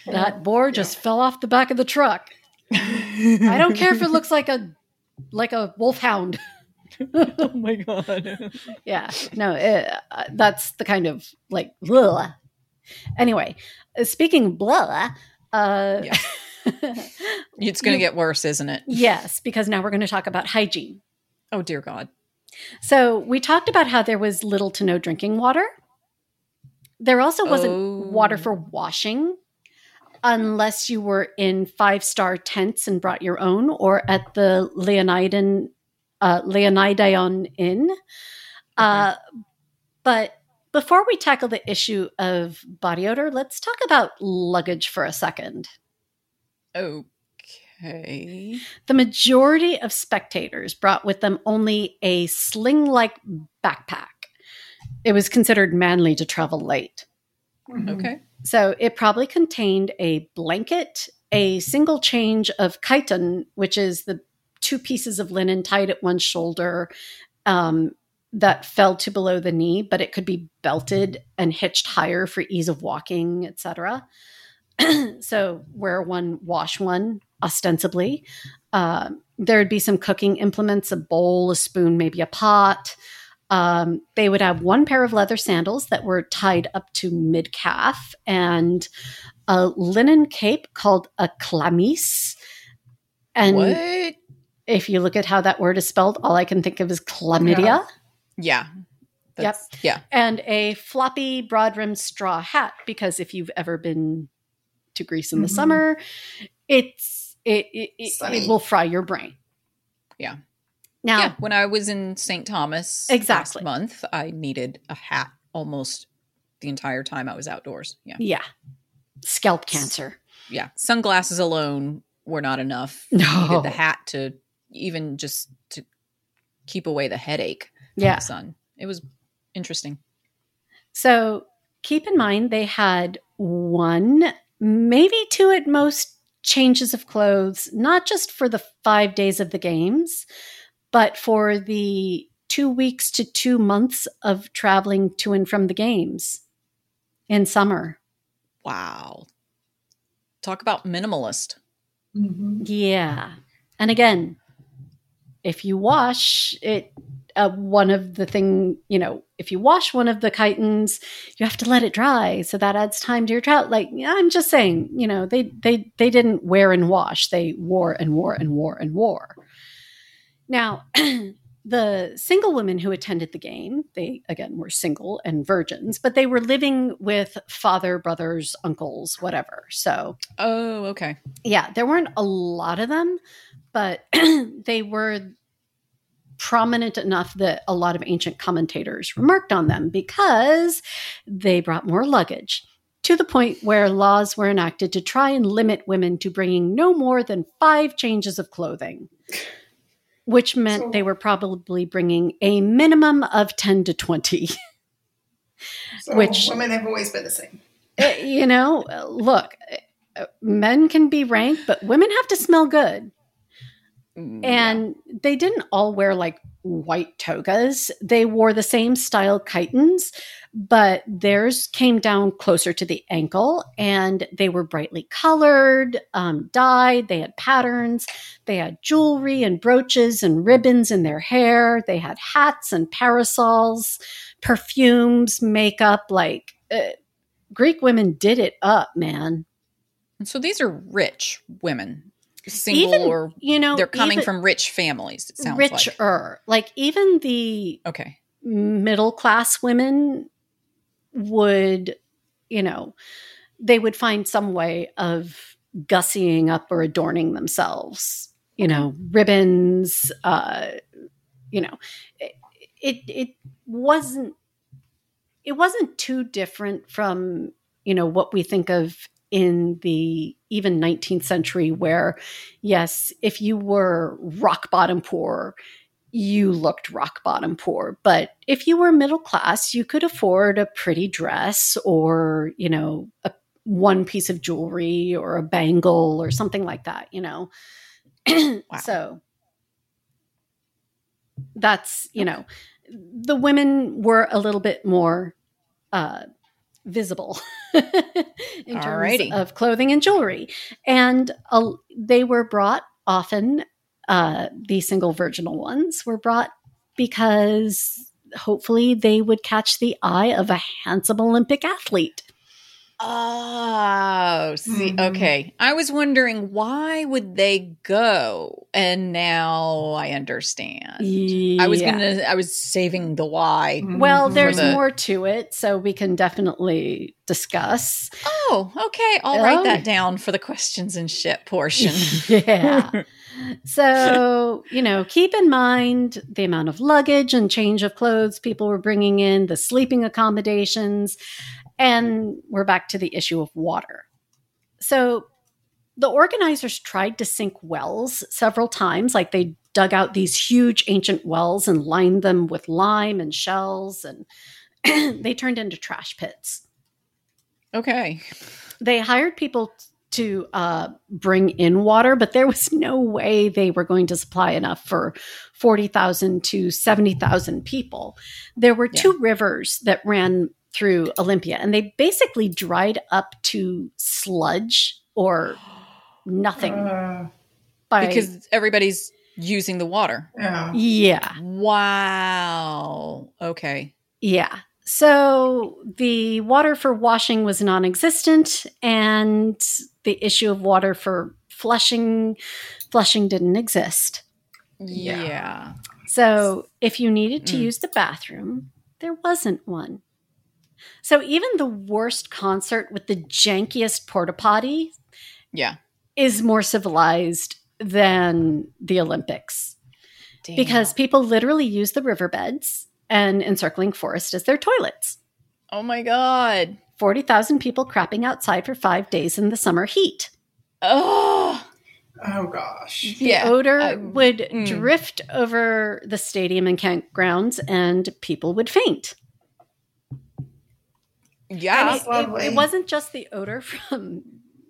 That boar just fell off the back of the truck. I don't care if it looks like a like a wolfhound. oh my god. Yeah, no, it, uh, that's the kind of like blah. Anyway, uh, speaking blah, uh, Yeah. It's going to get worse, isn't it? yes, because now we're going to talk about hygiene. Oh dear god. So we talked about how there was little to no drinking water. There also wasn't Oh. water for washing unless you were in five star tents and brought your own or at the Leonidon uh, Leonidion Inn. Uh, but before we tackle the issue of body odor, let's talk about luggage for a second. Okay. The majority of spectators brought with them only a sling like backpack. It was considered manly to travel light. Mhm. Okay. So it probably contained a blanket, a single change of chiton, which is the two pieces of linen tied at one shoulder um, that fell to below the knee, but it could be belted and hitched higher for ease of walking, etc. so wear one, wash one, ostensibly. Uh, there would be some cooking implements, a bowl, a spoon, maybe a pot. Um, they would have one pair of leather sandals that were tied up to mid calf and a linen cape called a chlamys. And what? if you look at how that word is spelled, all I can think of is chlamydia. Yeah. That's, Yeah. And a floppy, broad rimmed straw hat, because if you've ever been to Greece in the Mhm. summer, it's it it, it, it will fry your brain. Yeah. Now, yeah. When I was in St. Thomas Exactly. last month, I needed a hat almost the entire time I was outdoors. Yeah. yeah, scalp cancer. Yeah. Sunglasses alone were not enough. No. The hat to even just to keep away the headache from Yeah. the sun. It was interesting. So keep in mind they had one, maybe two at most changes of clothes, not just for the five days of the games, but for the two weeks to two months of traveling to and from the games in summer. Wow. Talk about minimalist. Mhm. Yeah. And again, if you wash it, uh, one of the thing, you know, if you wash one of the chitons, you have to let it dry, so that adds time to your trout. Like I'm just saying, you know, they they they didn't wear and wash; they wore and wore and wore and wore. Now, the single women who attended the game, they again were single and virgins, but they were living with father, brothers, uncles, whatever. So Oh, okay. yeah, there weren't a lot of them, but they were prominent enough that a lot of ancient commentators remarked on them because they brought more luggage. to the point where laws were enacted to try and limit women to bringing no more than five changes of clothing, which meant So- they were probably bringing a minimum of 10 to 20. So Which- women have always been the same. Uh, you know, look, men can be rank, but women have to smell good. Mm, And they didn't all wear like white togas. They wore the same style chitons, but theirs came down closer to the ankle and they were brightly colored, um, dyed. They had patterns. They had jewelry and brooches and ribbons in their hair. They had hats and parasols, perfumes, makeup. Like uh, Greek women did it up, man. And so these are rich women, single Even, or You know, they're coming from rich families. It sounds like richer. Like even the okay. middle class women would, you know, they would find some way of gussying up or adorning themselves. You know, ribbons. Uh, you know, it, it it wasn't it wasn't too different from you know what we think of in the even 19th century where yes if you were rock bottom poor you looked rock bottom poor. But if you were middle class, you could afford a pretty dress or, you know, a one piece of jewelry or a bangle or something like that, you know. So that's, you know, the women were a little bit more uh visible in terms Alrighty. of clothing and jewelry. And uh, they were brought often uh, the single virginal ones were brought because hopefully they would catch the eye of a handsome Olympic athlete. Oh, see, Mhm. okay. I was wondering why would they go, and now I understand. I was gonna, I was saving the why. Well, there's the- more to it, so we can definitely discuss. Oh, okay. I'll write Oh. that down for the questions and shit portion. yeah. So, you know, keep in mind the amount of luggage and change of clothes people were bringing in, the sleeping accommodations, and we're back to the issue of water. So, the organizers tried to sink wells several times, like they dug out these huge ancient wells and lined them with lime and shells, and they turned into trash pits okay. they hired people to uh, bring in water, but there was no way they were going to supply enough for 40,000 to 70,000 people. There were Yeah. two rivers that ran through Olympia, and they basically dried up to sludge or nothing. Uh, by, Because everybody's using the water. yeah. yeah, Wow. Okay. Yeah. So the water for washing was non existent, and the issue of water for flushing, flushing didn't exist. Yeah. Yeah. So if you needed to Mm. use the bathroom, there wasn't one. So even the worst concert with the jankiest porta potty Yeah. is more civilized than the Olympics Damn. because people literally use the riverbeds and encircling forest as their toilets. oh my god. 40,000 people crapping outside for five days in the summer heat. Oh. Oh gosh. The Yeah. odor I- would mm. drift over the stadium and campgrounds, and people would faint. Yeah. And That's it, it, it wasn't just the odor from,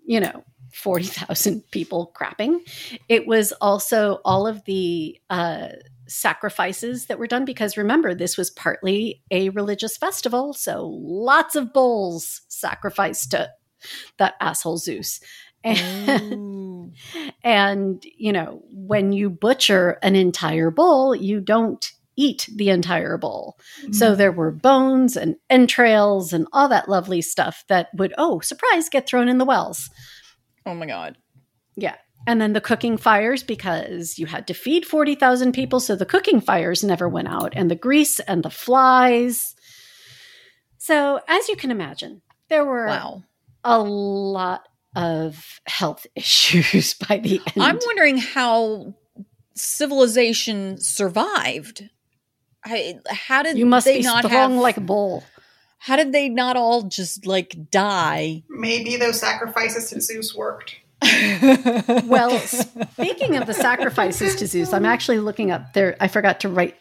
you know, 40,000 people crapping. It was also all of the uh, sacrifices that were done because remember, this was partly a religious festival. So lots of bulls sacrificed to that asshole Zeus. And, and, you know, when you butcher an entire bull, you don't eat the entire bowl. Mm-hmm. So there were bones and entrails and all that lovely stuff that would, oh, surprise, get thrown in the wells. Oh my god. Yeah. And then the cooking fires because you had to feed 40,000 people. So the cooking fires never went out, and the grease and the flies. So, as you can imagine, there were Wow. a lot of health issues by the end. I'm wondering how civilization survived. I, how did you must they be not strong have like a bull. How did they not all just like die? Maybe those sacrifices to Zeus worked. Well, speaking of the sacrifices to Zeus, I'm actually looking up there. I forgot to write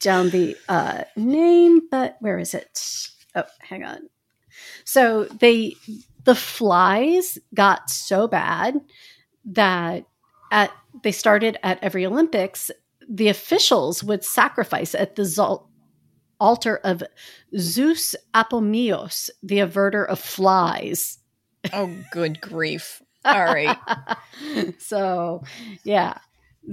down the uh, name, but where is it? Oh, hang on. So they, the flies got so bad that at they started at every Olympics, the officials would sacrifice at the zol- altar of Zeus Apomyios, the averter of flies. oh, good grief. All right. so, yeah.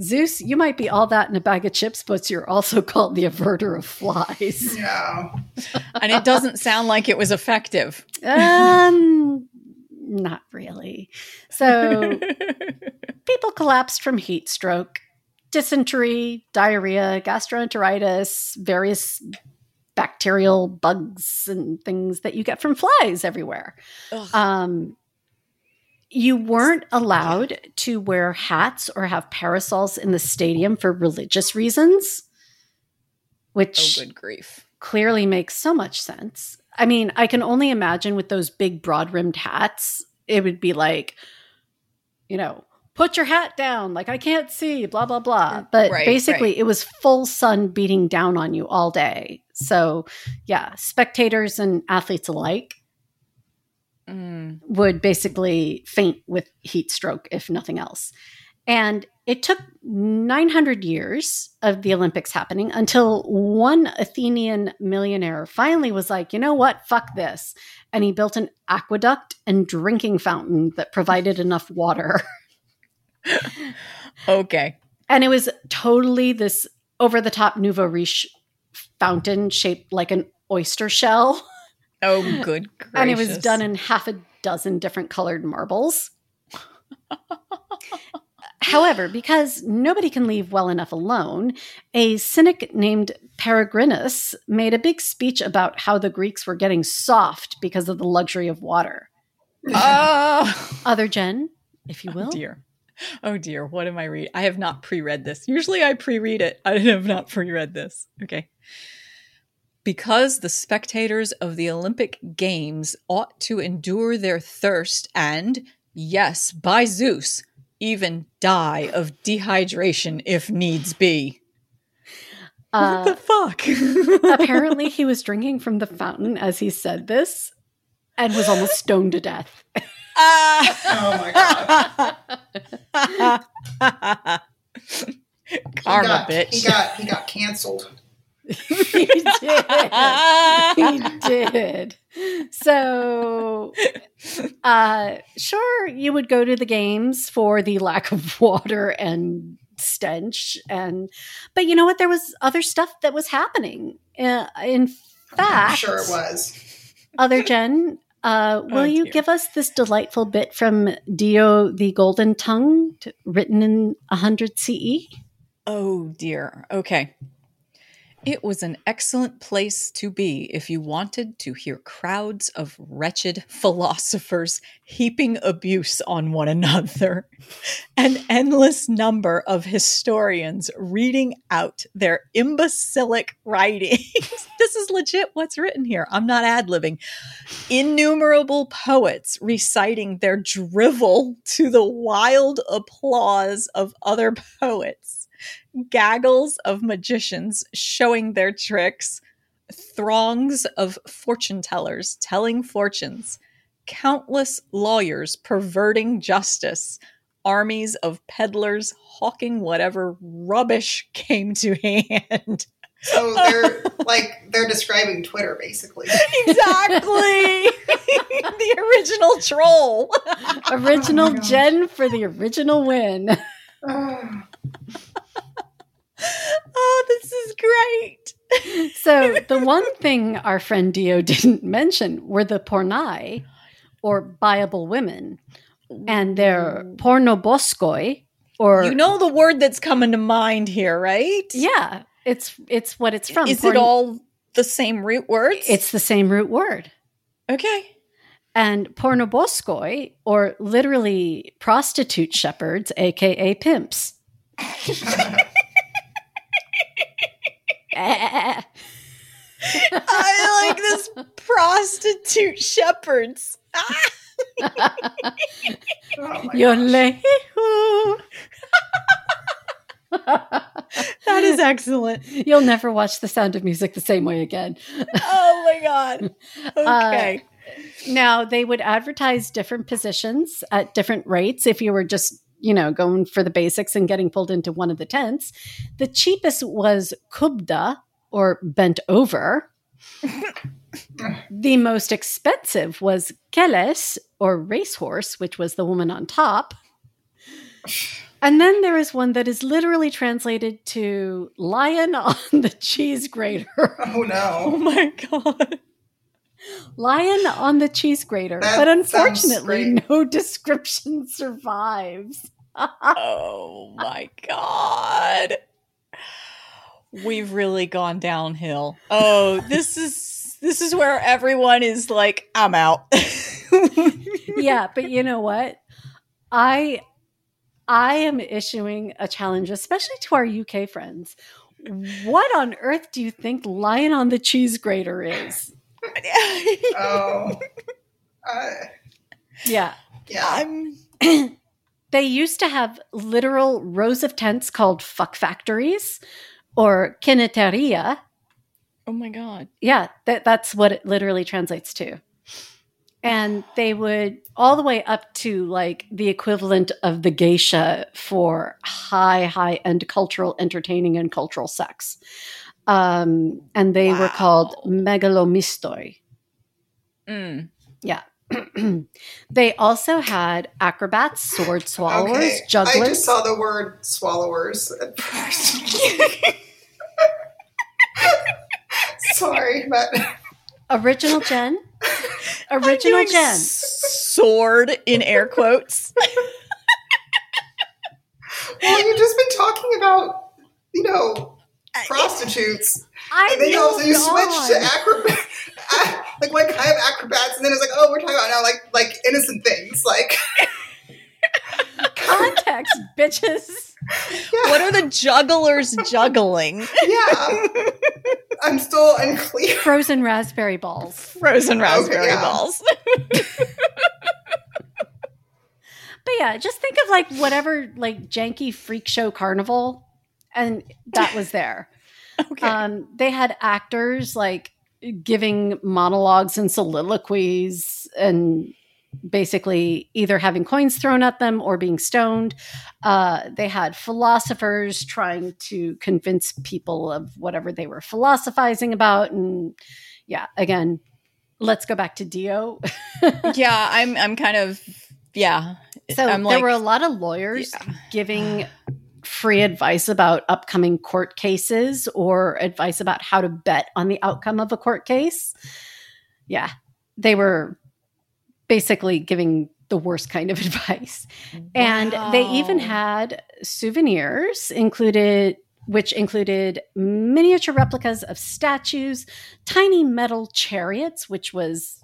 Zeus, you might be all that in a bag of chips, but you're also called the averter of flies. Yeah. And it doesn't sound like it was effective. um, not really. So, people collapsed from heat stroke, dysentery, diarrhea, gastroenteritis, various bacterial bugs and things that you get from flies everywhere. Um, you weren't allowed to wear hats or have parasols in the stadium for religious reasons, which oh, good grief. clearly makes so much sense. I mean, I can only imagine with those big broad rimmed hats, it would be like, you know, put your hat down, like I can't see, blah, blah, blah. But Right, basically, right. it was full sun beating down on you all day. So, yeah, spectators and athletes alike Mm. would basically faint with heat stroke, if nothing else. And it took 900 years of the Olympics happening until one Athenian millionaire finally was like, you know what? Fuck this. And he built an aqueduct and drinking fountain that provided enough water. Okay. And it was totally this over the top nouveau riche fountain shaped like an oyster shell. Oh, good gracious. and it was done in half a dozen different colored marbles. However, because nobody can leave well enough alone, a cynic named Peregrinus made a big speech about how the Greeks were getting soft because of the luxury of water. Oh, Other Jen, if you oh, will. dear. Oh dear, what am I read? I have not pre-read this. Usually I pre-read it. I have not pre-read this. Okay. Because the spectators of the Olympic Games ought to endure their thirst and, yes, by Zeus, even die of dehydration if needs be. what Uh, the fuck? apparently, he was drinking from the fountain as he said this and was almost stoned to death. Oh my god. Karma, He got, bitch. He got he got canceled. he did. he did. So, uh, sure, you would go to the games for the lack of water and stench, and but you know what? There was other stuff that was happening. Uh, in I'm fact, sure it was. other Jen, uh, will Oh, you give us this delightful bit from Dio the Golden Tongue, written in 100 CE? Oh dear. Okay. It was an excellent place to be if you wanted to hear crowds of wretched philosophers heaping abuse on one another, an endless number of historians reading out their imbecilic writings. this is legit what's written here. I'm not ad libbing. Innumerable poets reciting their drivel to the wild applause of other poets gaggles of magicians showing their tricks, throngs of fortune tellers telling fortunes, countless lawyers perverting justice, armies of peddlers hawking whatever rubbish came to hand. So they're like they're describing Twitter basically. exactly. the original troll. Original oh my gosh. Jen for the original win. Oh, this is great. So the one thing our friend Dio didn't mention were the pornai, or buyable women, and their pornoboskoi, or You know the word that's coming to mind here, right? yeah, it's it's what it's from. Is Porn- it all the same root words? It's the same root word. okay. And pornoboskoi, or literally prostitute shepherds, aka pimps. I like this prostitute shepherds. Oh my Yo gosh. That is excellent. You'll never watch The Sound of Music the same way again. Oh my god. Uh, okay. Now, they would advertise different positions at different rates if you were just, you know, going for the basics and getting pulled into one of the tents. The cheapest was kubda or bent over. the most expensive was keles or racehorse, which was the woman on top. And then there is one that is literally translated to lion on the cheese grater. oh no. oh my god. Lion on the cheese grater. That but unfortunately, no description survives. Oh my god. We've really gone downhill. Oh, this is this is where everyone is like, I'm out. yeah, but you know what? I I am issuing a challenge, especially to our UK friends. What on earth do you think lion on the cheese grater is? Oh. Uh, Yeah. yeah. I'm they used to have literal rows of tents called fuck factories or kineteria. Oh my god. Yeah, that, that's what it literally translates to. And they would all the way up to like the equivalent of the geisha for high, high end cultural entertaining and cultural sex. Um, and they were called Wow. megalomistoi. Mm. They also had acrobats, sword swallowers, okay. jugglers. I just saw the word swallowers at first. Sorry, but Original Jen. Original doing Jen. Sword in air quotes. well, you've just been talking about, you know, prostitutes, I and then you also you moved switched to on. Acrobat, like what kind of acrobats, and then it's like, oh, we're talking about now like like innocent things, like context, bitches. yeah, What are the jugglers juggling? yeah. I'm still unclear. Frozen raspberry balls. Frozen raspberry yeah. balls. But yeah, just think of like whatever like janky freak show carnival, and that was there. Okay. Um, they had actors like giving monologues and soliloquies and basically either having coins thrown at them or being stoned. Uh, they had philosophers trying to convince people of whatever they were philosophizing about. And yeah, again, let's go back to Dio. yeah, I'm I'm kind of yeah. So I'm there like were a lot of lawyers Yeah. giving free advice about upcoming court cases or advice about how to bet on the outcome of a court case. Yeah, they were basically giving the worst kind of advice. And they even had souvenirs included which included miniature replicas of statues, tiny metal chariots, which was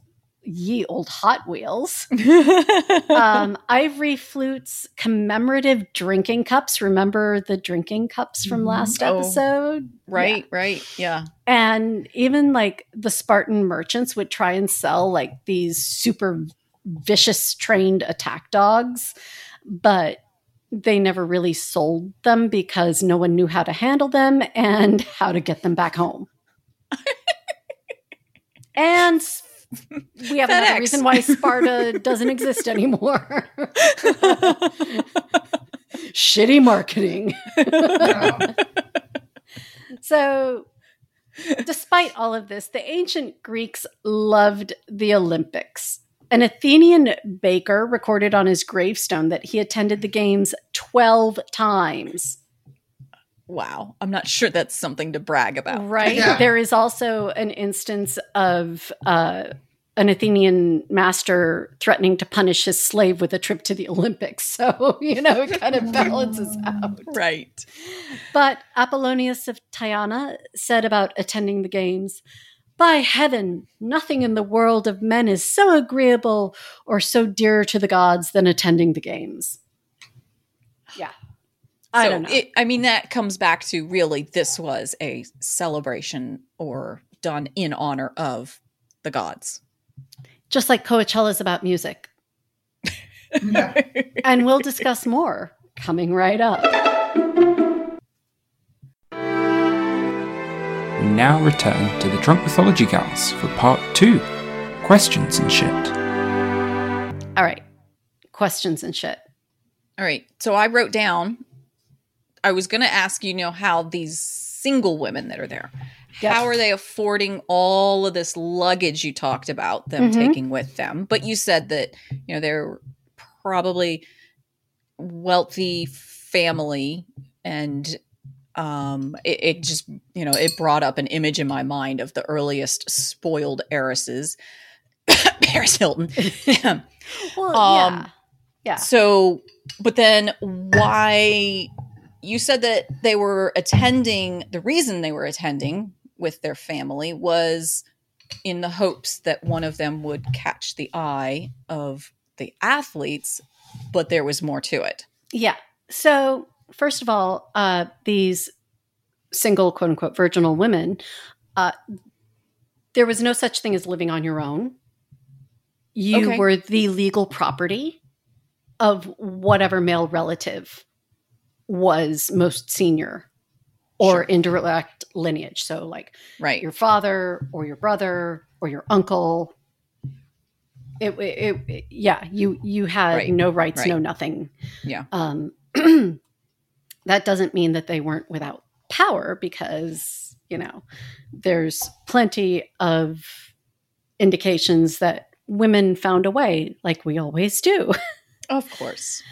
ye old Hot Wheels, um, ivory flutes, commemorative drinking cups. Remember the drinking cups from Mhm. last Oh. episode? right, right, yeah. And even like the Spartan merchants would try and sell like these super vicious trained attack dogs, but they never really sold them because no one knew how to handle them and how to get them back home. and we have another reason why Sparta doesn't exist anymore. Shitty marketing. So, despite all of this, the ancient Greeks loved the Olympics. An Athenian baker recorded on his gravestone that he attended the games 12 times. Wow. I'm not sure that's something to brag about. Right? Yeah. There is also an instance of uh, an Athenian master threatening to punish his slave with a trip to the Olympics. So, you know, it kind of balances out. Right. But Apollonius of Tyana said about attending the games By heaven, nothing in the world of men is so agreeable or so dear to the gods than attending the games. Yeah. I don't know. It, I mean, that comes back to really this was a celebration or done in honor of the gods. Just like Coachella is about music. Yeah. And we'll discuss more coming right up. We now return to the Drunk Mythology Gals for part two questions and shit. All right. Questions and shit. All right. So I wrote down, I was going to ask you, you know, how these single women that are there, Yep. how are they affording all of this luggage you talked about them Mhm. taking with them? But you said that, you know, they're probably wealthy family and um it, it just you know it brought up an image in my mind of the earliest spoiled heiresses paris hilton Well, Um, yeah. Yeah. So, but then why you said that they were attending, the reason they were attending with their family was in the hopes that one of them would catch the eye of the athletes, but there was more to it. Yeah. So, first of all, uh, these single, quote unquote, virginal women, uh, there was no such thing as living on your own. You Okay. were the legal property of whatever male relative was most senior or Sure. indirect lineage. So, like Right. your father or your brother or your uncle. It, it, it- yeah, you you had Right. no rights, no nothing. Yeah. Um, that doesn't mean that they weren't without power because you know there's plenty of indications that women found a way, like we always do. Of course.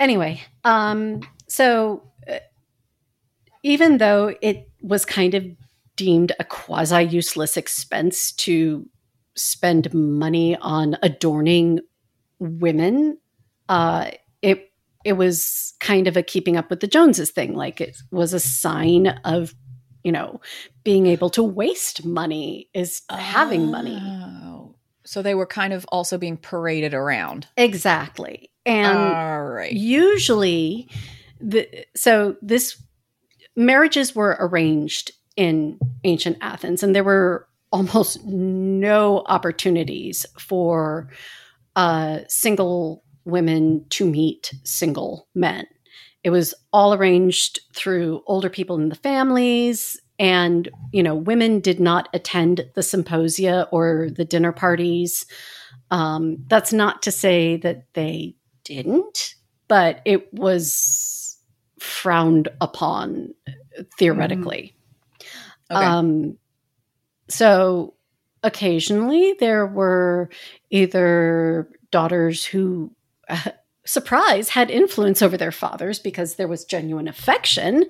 anyway, um, so uh, even though it was kind of deemed a quasi useless expense to spend money on adorning women, uh, it it was kind of a keeping up with the Joneses thing. Like it was a sign of, you know, being able to waste money is having money. So they were kind of also being paraded around. Exactly. And All right. usually the so this marriages were arranged in ancient athens and there were almost no opportunities for uh, single women to meet single men it was all arranged through older people in the families and you know women did not attend the symposia or the dinner parties um, that's not to say that they didn't, but it was frowned upon theoretically. Okay. Um, so occasionally there were either daughters who, uh, surprise, had influence over their fathers because there was genuine affection,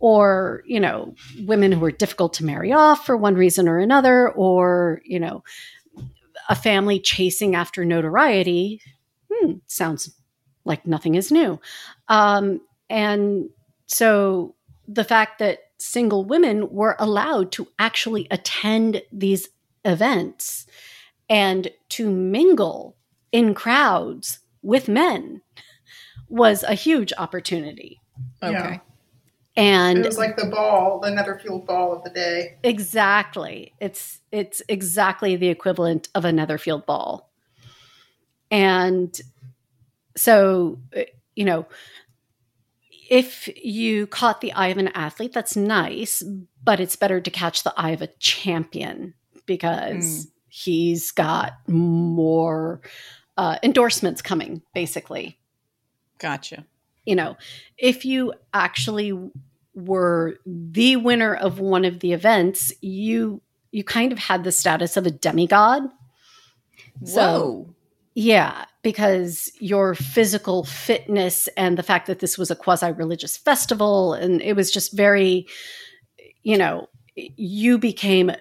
or, you know, women who were difficult to marry off for one reason or another, or, you know, a family chasing after notoriety. Hmm, sounds like nothing is new. Um, and so the fact that single women were allowed to actually attend these events and to mingle in crowds with men was a huge opportunity. okay. Yeah. And It was like the ball, the Netherfield ball of the day. Exactly. It's it's exactly the equivalent of a Netherfield ball. And so, uh, you know, if you caught the eye of an athlete, that's nice, but it's better to catch the eye of a champion because he's got more uh, endorsements coming, basically Gotcha. you know, if you actually were the winner of one of the events, you you kind of had the status of a demigod. So- Whoa. Yeah, because your physical fitness and the fact that this was a quasi religious festival and it was just very you know, you became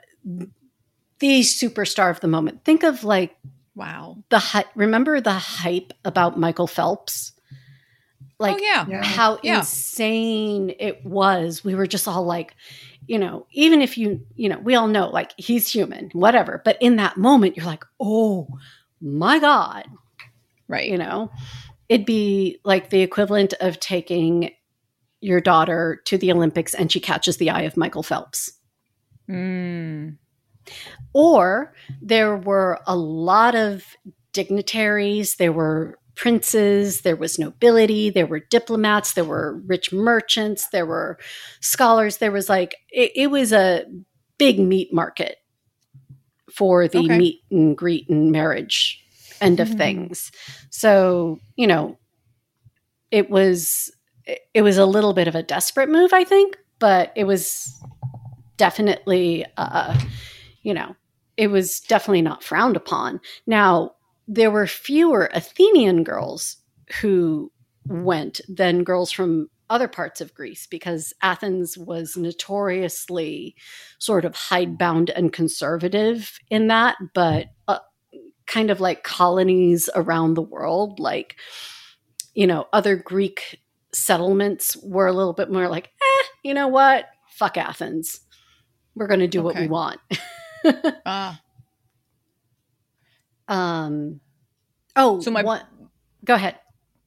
the superstar of the moment. Think of like wow. the hy- remember the hype about Michael Phelps? Like oh yeah. Yeah. how Yeah. insane it was. We were just all like, you know, even if you, you know, we all know like he's human, whatever. But in that moment, you're like, oh my God, Right. you know, it'd be like the equivalent of taking your daughter to the Olympics and she catches the eye of Michael Phelps. Mm. Or there were a lot of dignitaries, there were princes, there was nobility, there were diplomats, there were rich merchants, there were scholars. There was like, it, it was a big meat market for the Okay. meet and greet and marriage end of Mhm. things. So, you know, it was it was a little bit of a desperate move, I think, but it was definitely uh you know, it was definitely not frowned upon. Now, there were fewer Athenian girls who went than girls from other parts of Greece because Athens was notoriously sort of hidebound and conservative in that, but uh, kind of like colonies around the world, like, you know, other Greek settlements were a little bit more like, eh, you know what? Fuck Athens. We're going to do what we want. Ah. Um. Oh, So my- one, go ahead.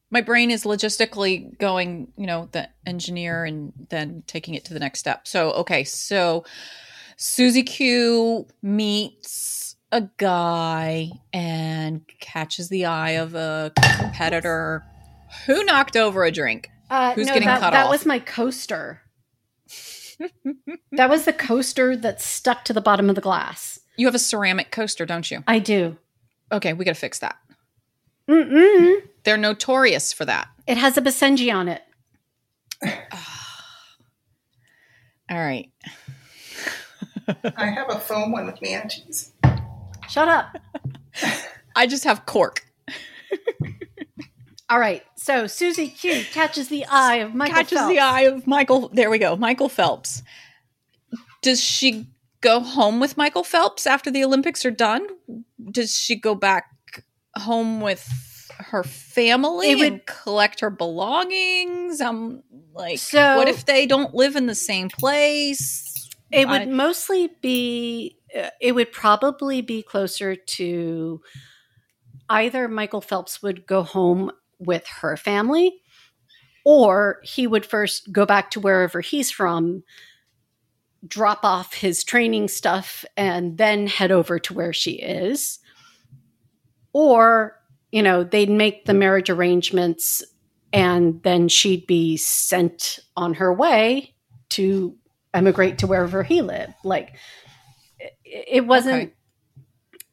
my brain is logistically going, you know, the engineer and then taking it to the next step. So, okay, so Susie Q meets a guy and catches the eye of a competitor who knocked over a drink. Uh, Who's no, getting that, cut that off? was my coaster. that was the coaster that stuck to the bottom of the glass. You have a ceramic coaster, don't you? I do. Okay, we got to fix that. Mm-mm. They're notorious for that. It has a Basenji on it. All right. I have a foam one with manatees. Shut up. I just have cork. All right. So Susie Q catches the eye of Michael catches Phelps. the eye of Michael. There we go. Michael Phelps. Does she go home with Michael Phelps after the Olympics are done? Does she go back home with her family It would- and collect her belongings? I'm like, So- what if they don't live in the same place? It would mostly be, uh, it would probably be closer to either Michael Phelps would go home with her family or he would first go back to wherever he's from, drop off his training stuff, and then head over to where she is. Or, you know, they'd make the marriage arrangements and then she'd be sent on her way to emigrate to wherever he lived. Like it, wasn't, Okay.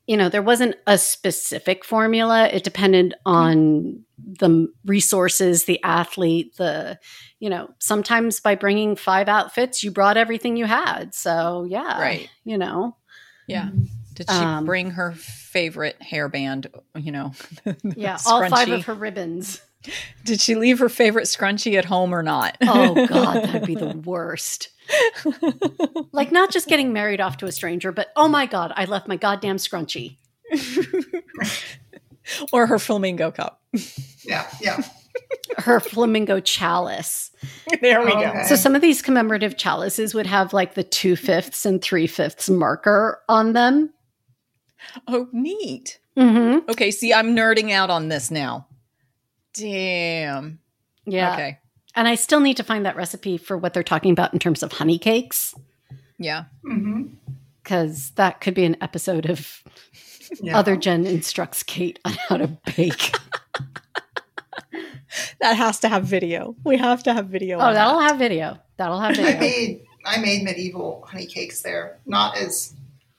you know, there wasn't a specific formula. It depended on the resources, the athlete, the, you know, sometimes by bringing five outfits, you brought everything you had. So yeah, Right. You know, Yeah. Did she Um, bring her favorite hairband? You know, the yeah, all five of her ribbons. Did she leave her favorite scrunchie at home or not? Oh God, that'd be the worst. Like not just getting married off to a stranger, but oh my God, I left my goddamn scrunchie. or her flamingo cup. Yeah, yeah. Her flamingo chalice. there we go. So some of these commemorative chalices would have like the two fifths and three fifths marker on them. Oh, neat. Mm-hmm. Okay, see, I'm nerding out on this now. Damn. Yeah. Okay. And I still need to find that recipe for what they're talking about in terms of honey cakes, Yeah. hmm because that could be an episode of yeah. Other Jen instructs Kate on how to bake. That has to have video. We have to have video. oh, that'll have video. That'll have I video. made I made medieval honey cakes there. Not as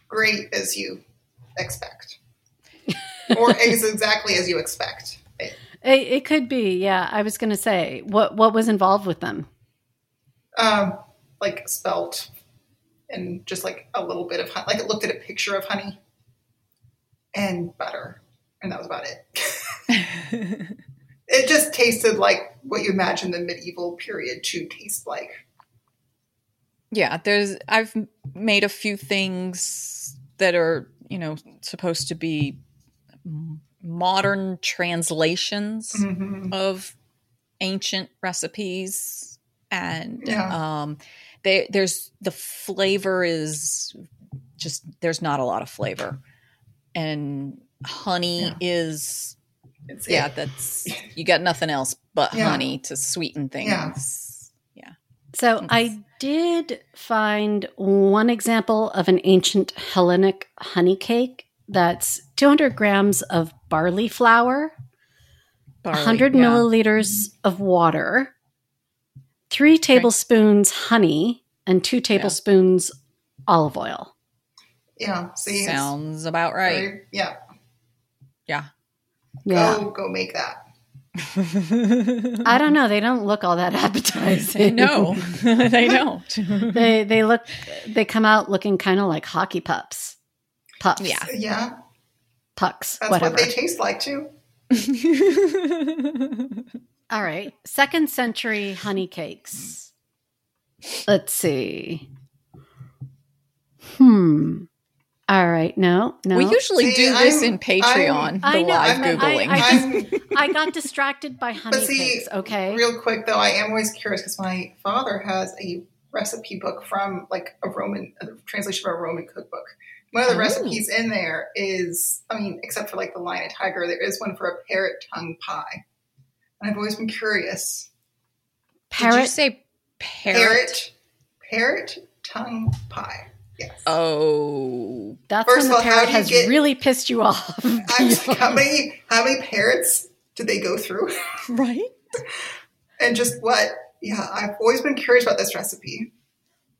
great as you expect, or as exactly as you expect. It- It, it could be, yeah. I was going to say, what what was involved with them? um, like spelt and just like a little bit of honey. Like it looked at a picture of honey and butter, and that was about it. it just tasted like what you imagine the medieval period to taste like. yeah, there's I've made a few things that are, you know, supposed to be modern translations Mhm. of ancient recipes and Yeah. um they there's the flavor is just there's not a lot of flavor and honey Yeah. is It's yeah it. that's you got nothing else but Yeah. honey to sweeten things yeah So mm-hmm. I did find one example of an ancient Hellenic honey cake that's 200 grams of barley flour, Barley, 100 yeah. milliliters of water, three tablespoons honey, and two tablespoons olive oil. Yeah. See, Sounds about right. very- yeah. Yeah. Yeah. Go go make that. I don't know. They don't look all that appetizing. no, they don't. they they look they come out looking kind of like hockey pups. Pups. Yeah. Yeah. Pucks. That's whatever. what they taste like too. All right. Second century honey cakes. Let's see. Hmm. All right. No, no. We usually See, do this I'm- in Patreon, I'm- the I know, live I- I- Googling. I I'm I got distracted by honey But see, cakes. Okay. real quick though, I am always curious because my father has a recipe book from like a Roman a translation of a Roman cookbook. One of the Oh. recipes in there is, I mean, except for like the lion and tiger, there is one for a parrot tongue pie. And I've always been curious. Did you say parrot? Parrot, parrot tongue pie. Yes. Oh, That's First when of the all, parrot has get- really pissed you off. I'm just like, how many how many parrots did they go through? right. and just what? Yeah, I've always been curious about this recipe.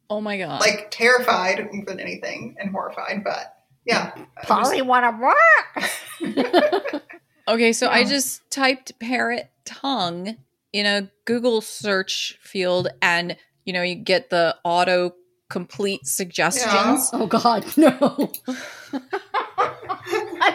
Oh my god. Like terrified more than anything and horrified, but yeah. I Polly want to work. Okay, so I just typed parrot tongue in a Google search field and you know, you get the auto complete suggestions. oh God, no.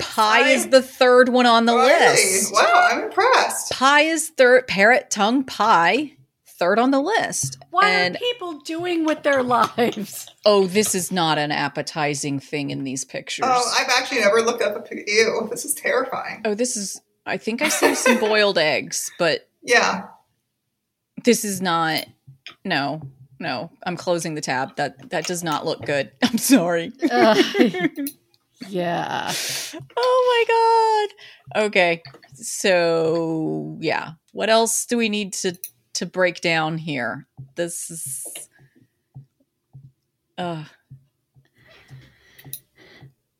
Pie is the third one on the Really? list. Wow, I'm impressed. Pie is third parrot tongue pie, third on the list. What and are people doing with their lives? oh, this is not an appetizing thing in these pictures. Oh, I've actually never looked up a pic- ew. This is terrifying. oh, this is I think I see some boiled eggs, but Yeah. this is not no. No, I'm closing the tab. That that does not look good. I'm sorry. Uh, yeah. Oh my god. Okay. So, yeah. What else do we need to to break down here? This is uh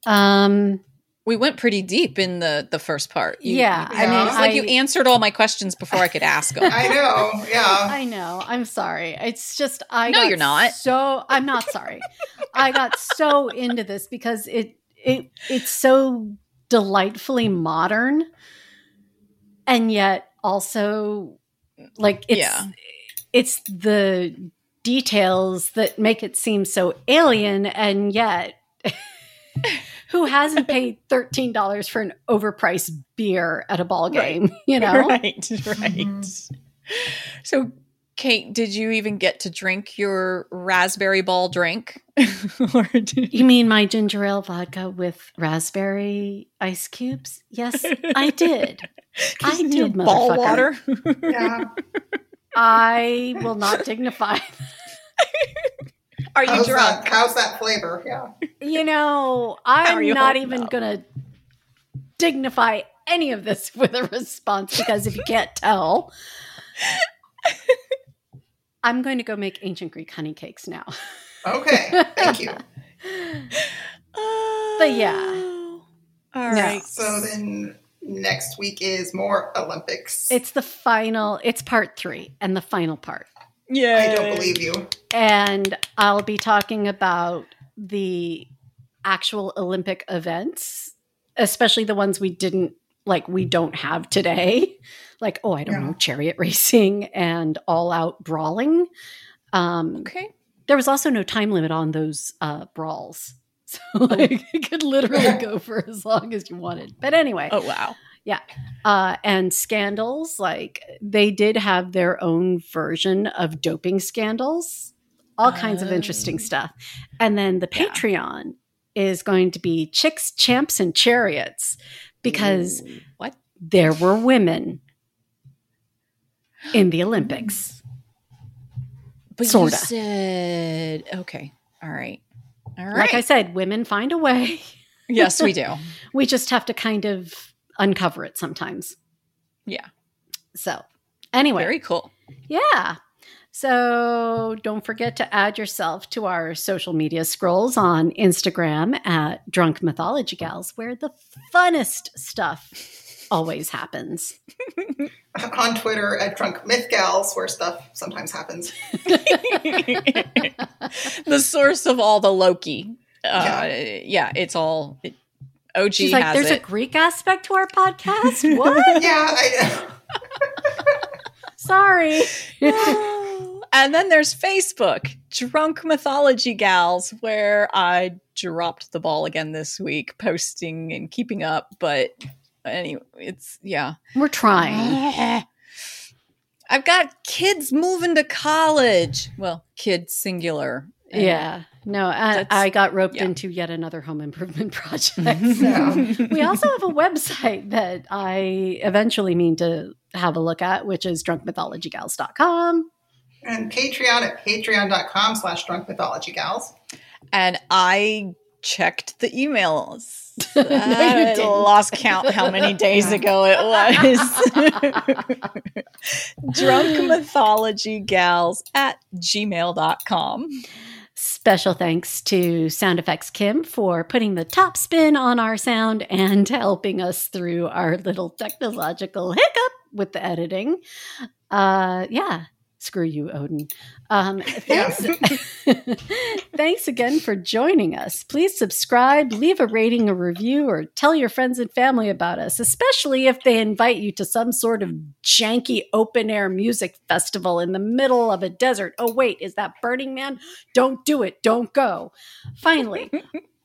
Um. We went pretty deep in the the first part. You- Yeah, you- I mean, it's like I- you answered all my questions before I could ask them. I know. Yeah. I know. I'm sorry. It's just I. No, got you're not. So I'm not sorry. I got so into this because it it it's so delightfully modern, and yet also like it's Yeah. it's the details that make it seem so alien, and yet. Who hasn't paid thirteen dollars for an overpriced beer at a ball Right. game? You know, right, right. Mm-hmm. So, Kate, did you even get to drink your raspberry ball drink? or did You mean my ginger ale vodka with raspberry ice cubes? Yes, I did. I Your did, ball water? Yeah. I will not dignify. Are you How's drunk? that, how's that flavor? Yeah. You know, I'm you not even up? going to dignify any of this with a response because if you can't tell, I'm going to go make ancient Greek honey cakes now. Okay. Thank you. But yeah. Oh. All right. So then next week is more Olympics. It's the final, it's part three and the final part. Yeah. I don't believe you. and I'll be talking about the actual Olympic events, especially the ones we didn't like we don't have today. Like, oh, I don't Yeah. know, chariot racing and all out brawling. Um, Okay. there was also no time limit on those uh, brawls. So like it could literally go for as long as you wanted. But anyway, Oh wow. Uh, and scandals like they did have their own version of doping scandals all kinds of interesting Oh. stuff and then the Yeah. patreon is going to be chicks champs and chariots because Ooh, what? there were women in the olympics But Sorta. you said okay. All right. All right. like i said women find a way yes, we do. we just have to kind of uncover it sometimes Yeah. so anyway Very cool. Yeah. So don't forget to add yourself to our social media scrolls on Instagram at Drunk Mythology Gals, where the funnest stuff always happens. On Twitter at Drunk Myth Gals, where stuff sometimes happens. the source of all the Loki. Uh, yeah. it's all it, OG She's like, has there's it. a Greek aspect to our podcast. What? Yeah, I Sorry. and then there's Facebook, Drunk Mythology Gals, where I dropped the ball again this week, posting and keeping up. But anyway, it's yeah. We're trying. I've got kids moving to college. Well, kids singular. And Yeah. No, I, I got roped yeah. into yet another home improvement project. So we also have a website that I eventually mean to have a look at, which is drunkmythologygals.com. and Patreon at patreon.com slash drunk mythology gals. and I checked the emails. No, you I didn't. lost count how many days ago it was. Drunk mythology gals at gmail.com. Special thanks to Sound Effects Kim for putting the top spin on our sound and helping us through our little technological hiccup with the editing. Uh, yeah, screw you, Odin. Um, thanks, thanks again for joining us. Please subscribe, leave a rating, a review, or tell your friends and family about us, especially if they invite you to some sort of janky open air music festival in the middle of a desert. Oh, wait, is that Burning Man? Don't do it. Don't go. Finally,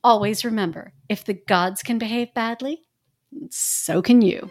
always remember if the gods can behave badly, so can you.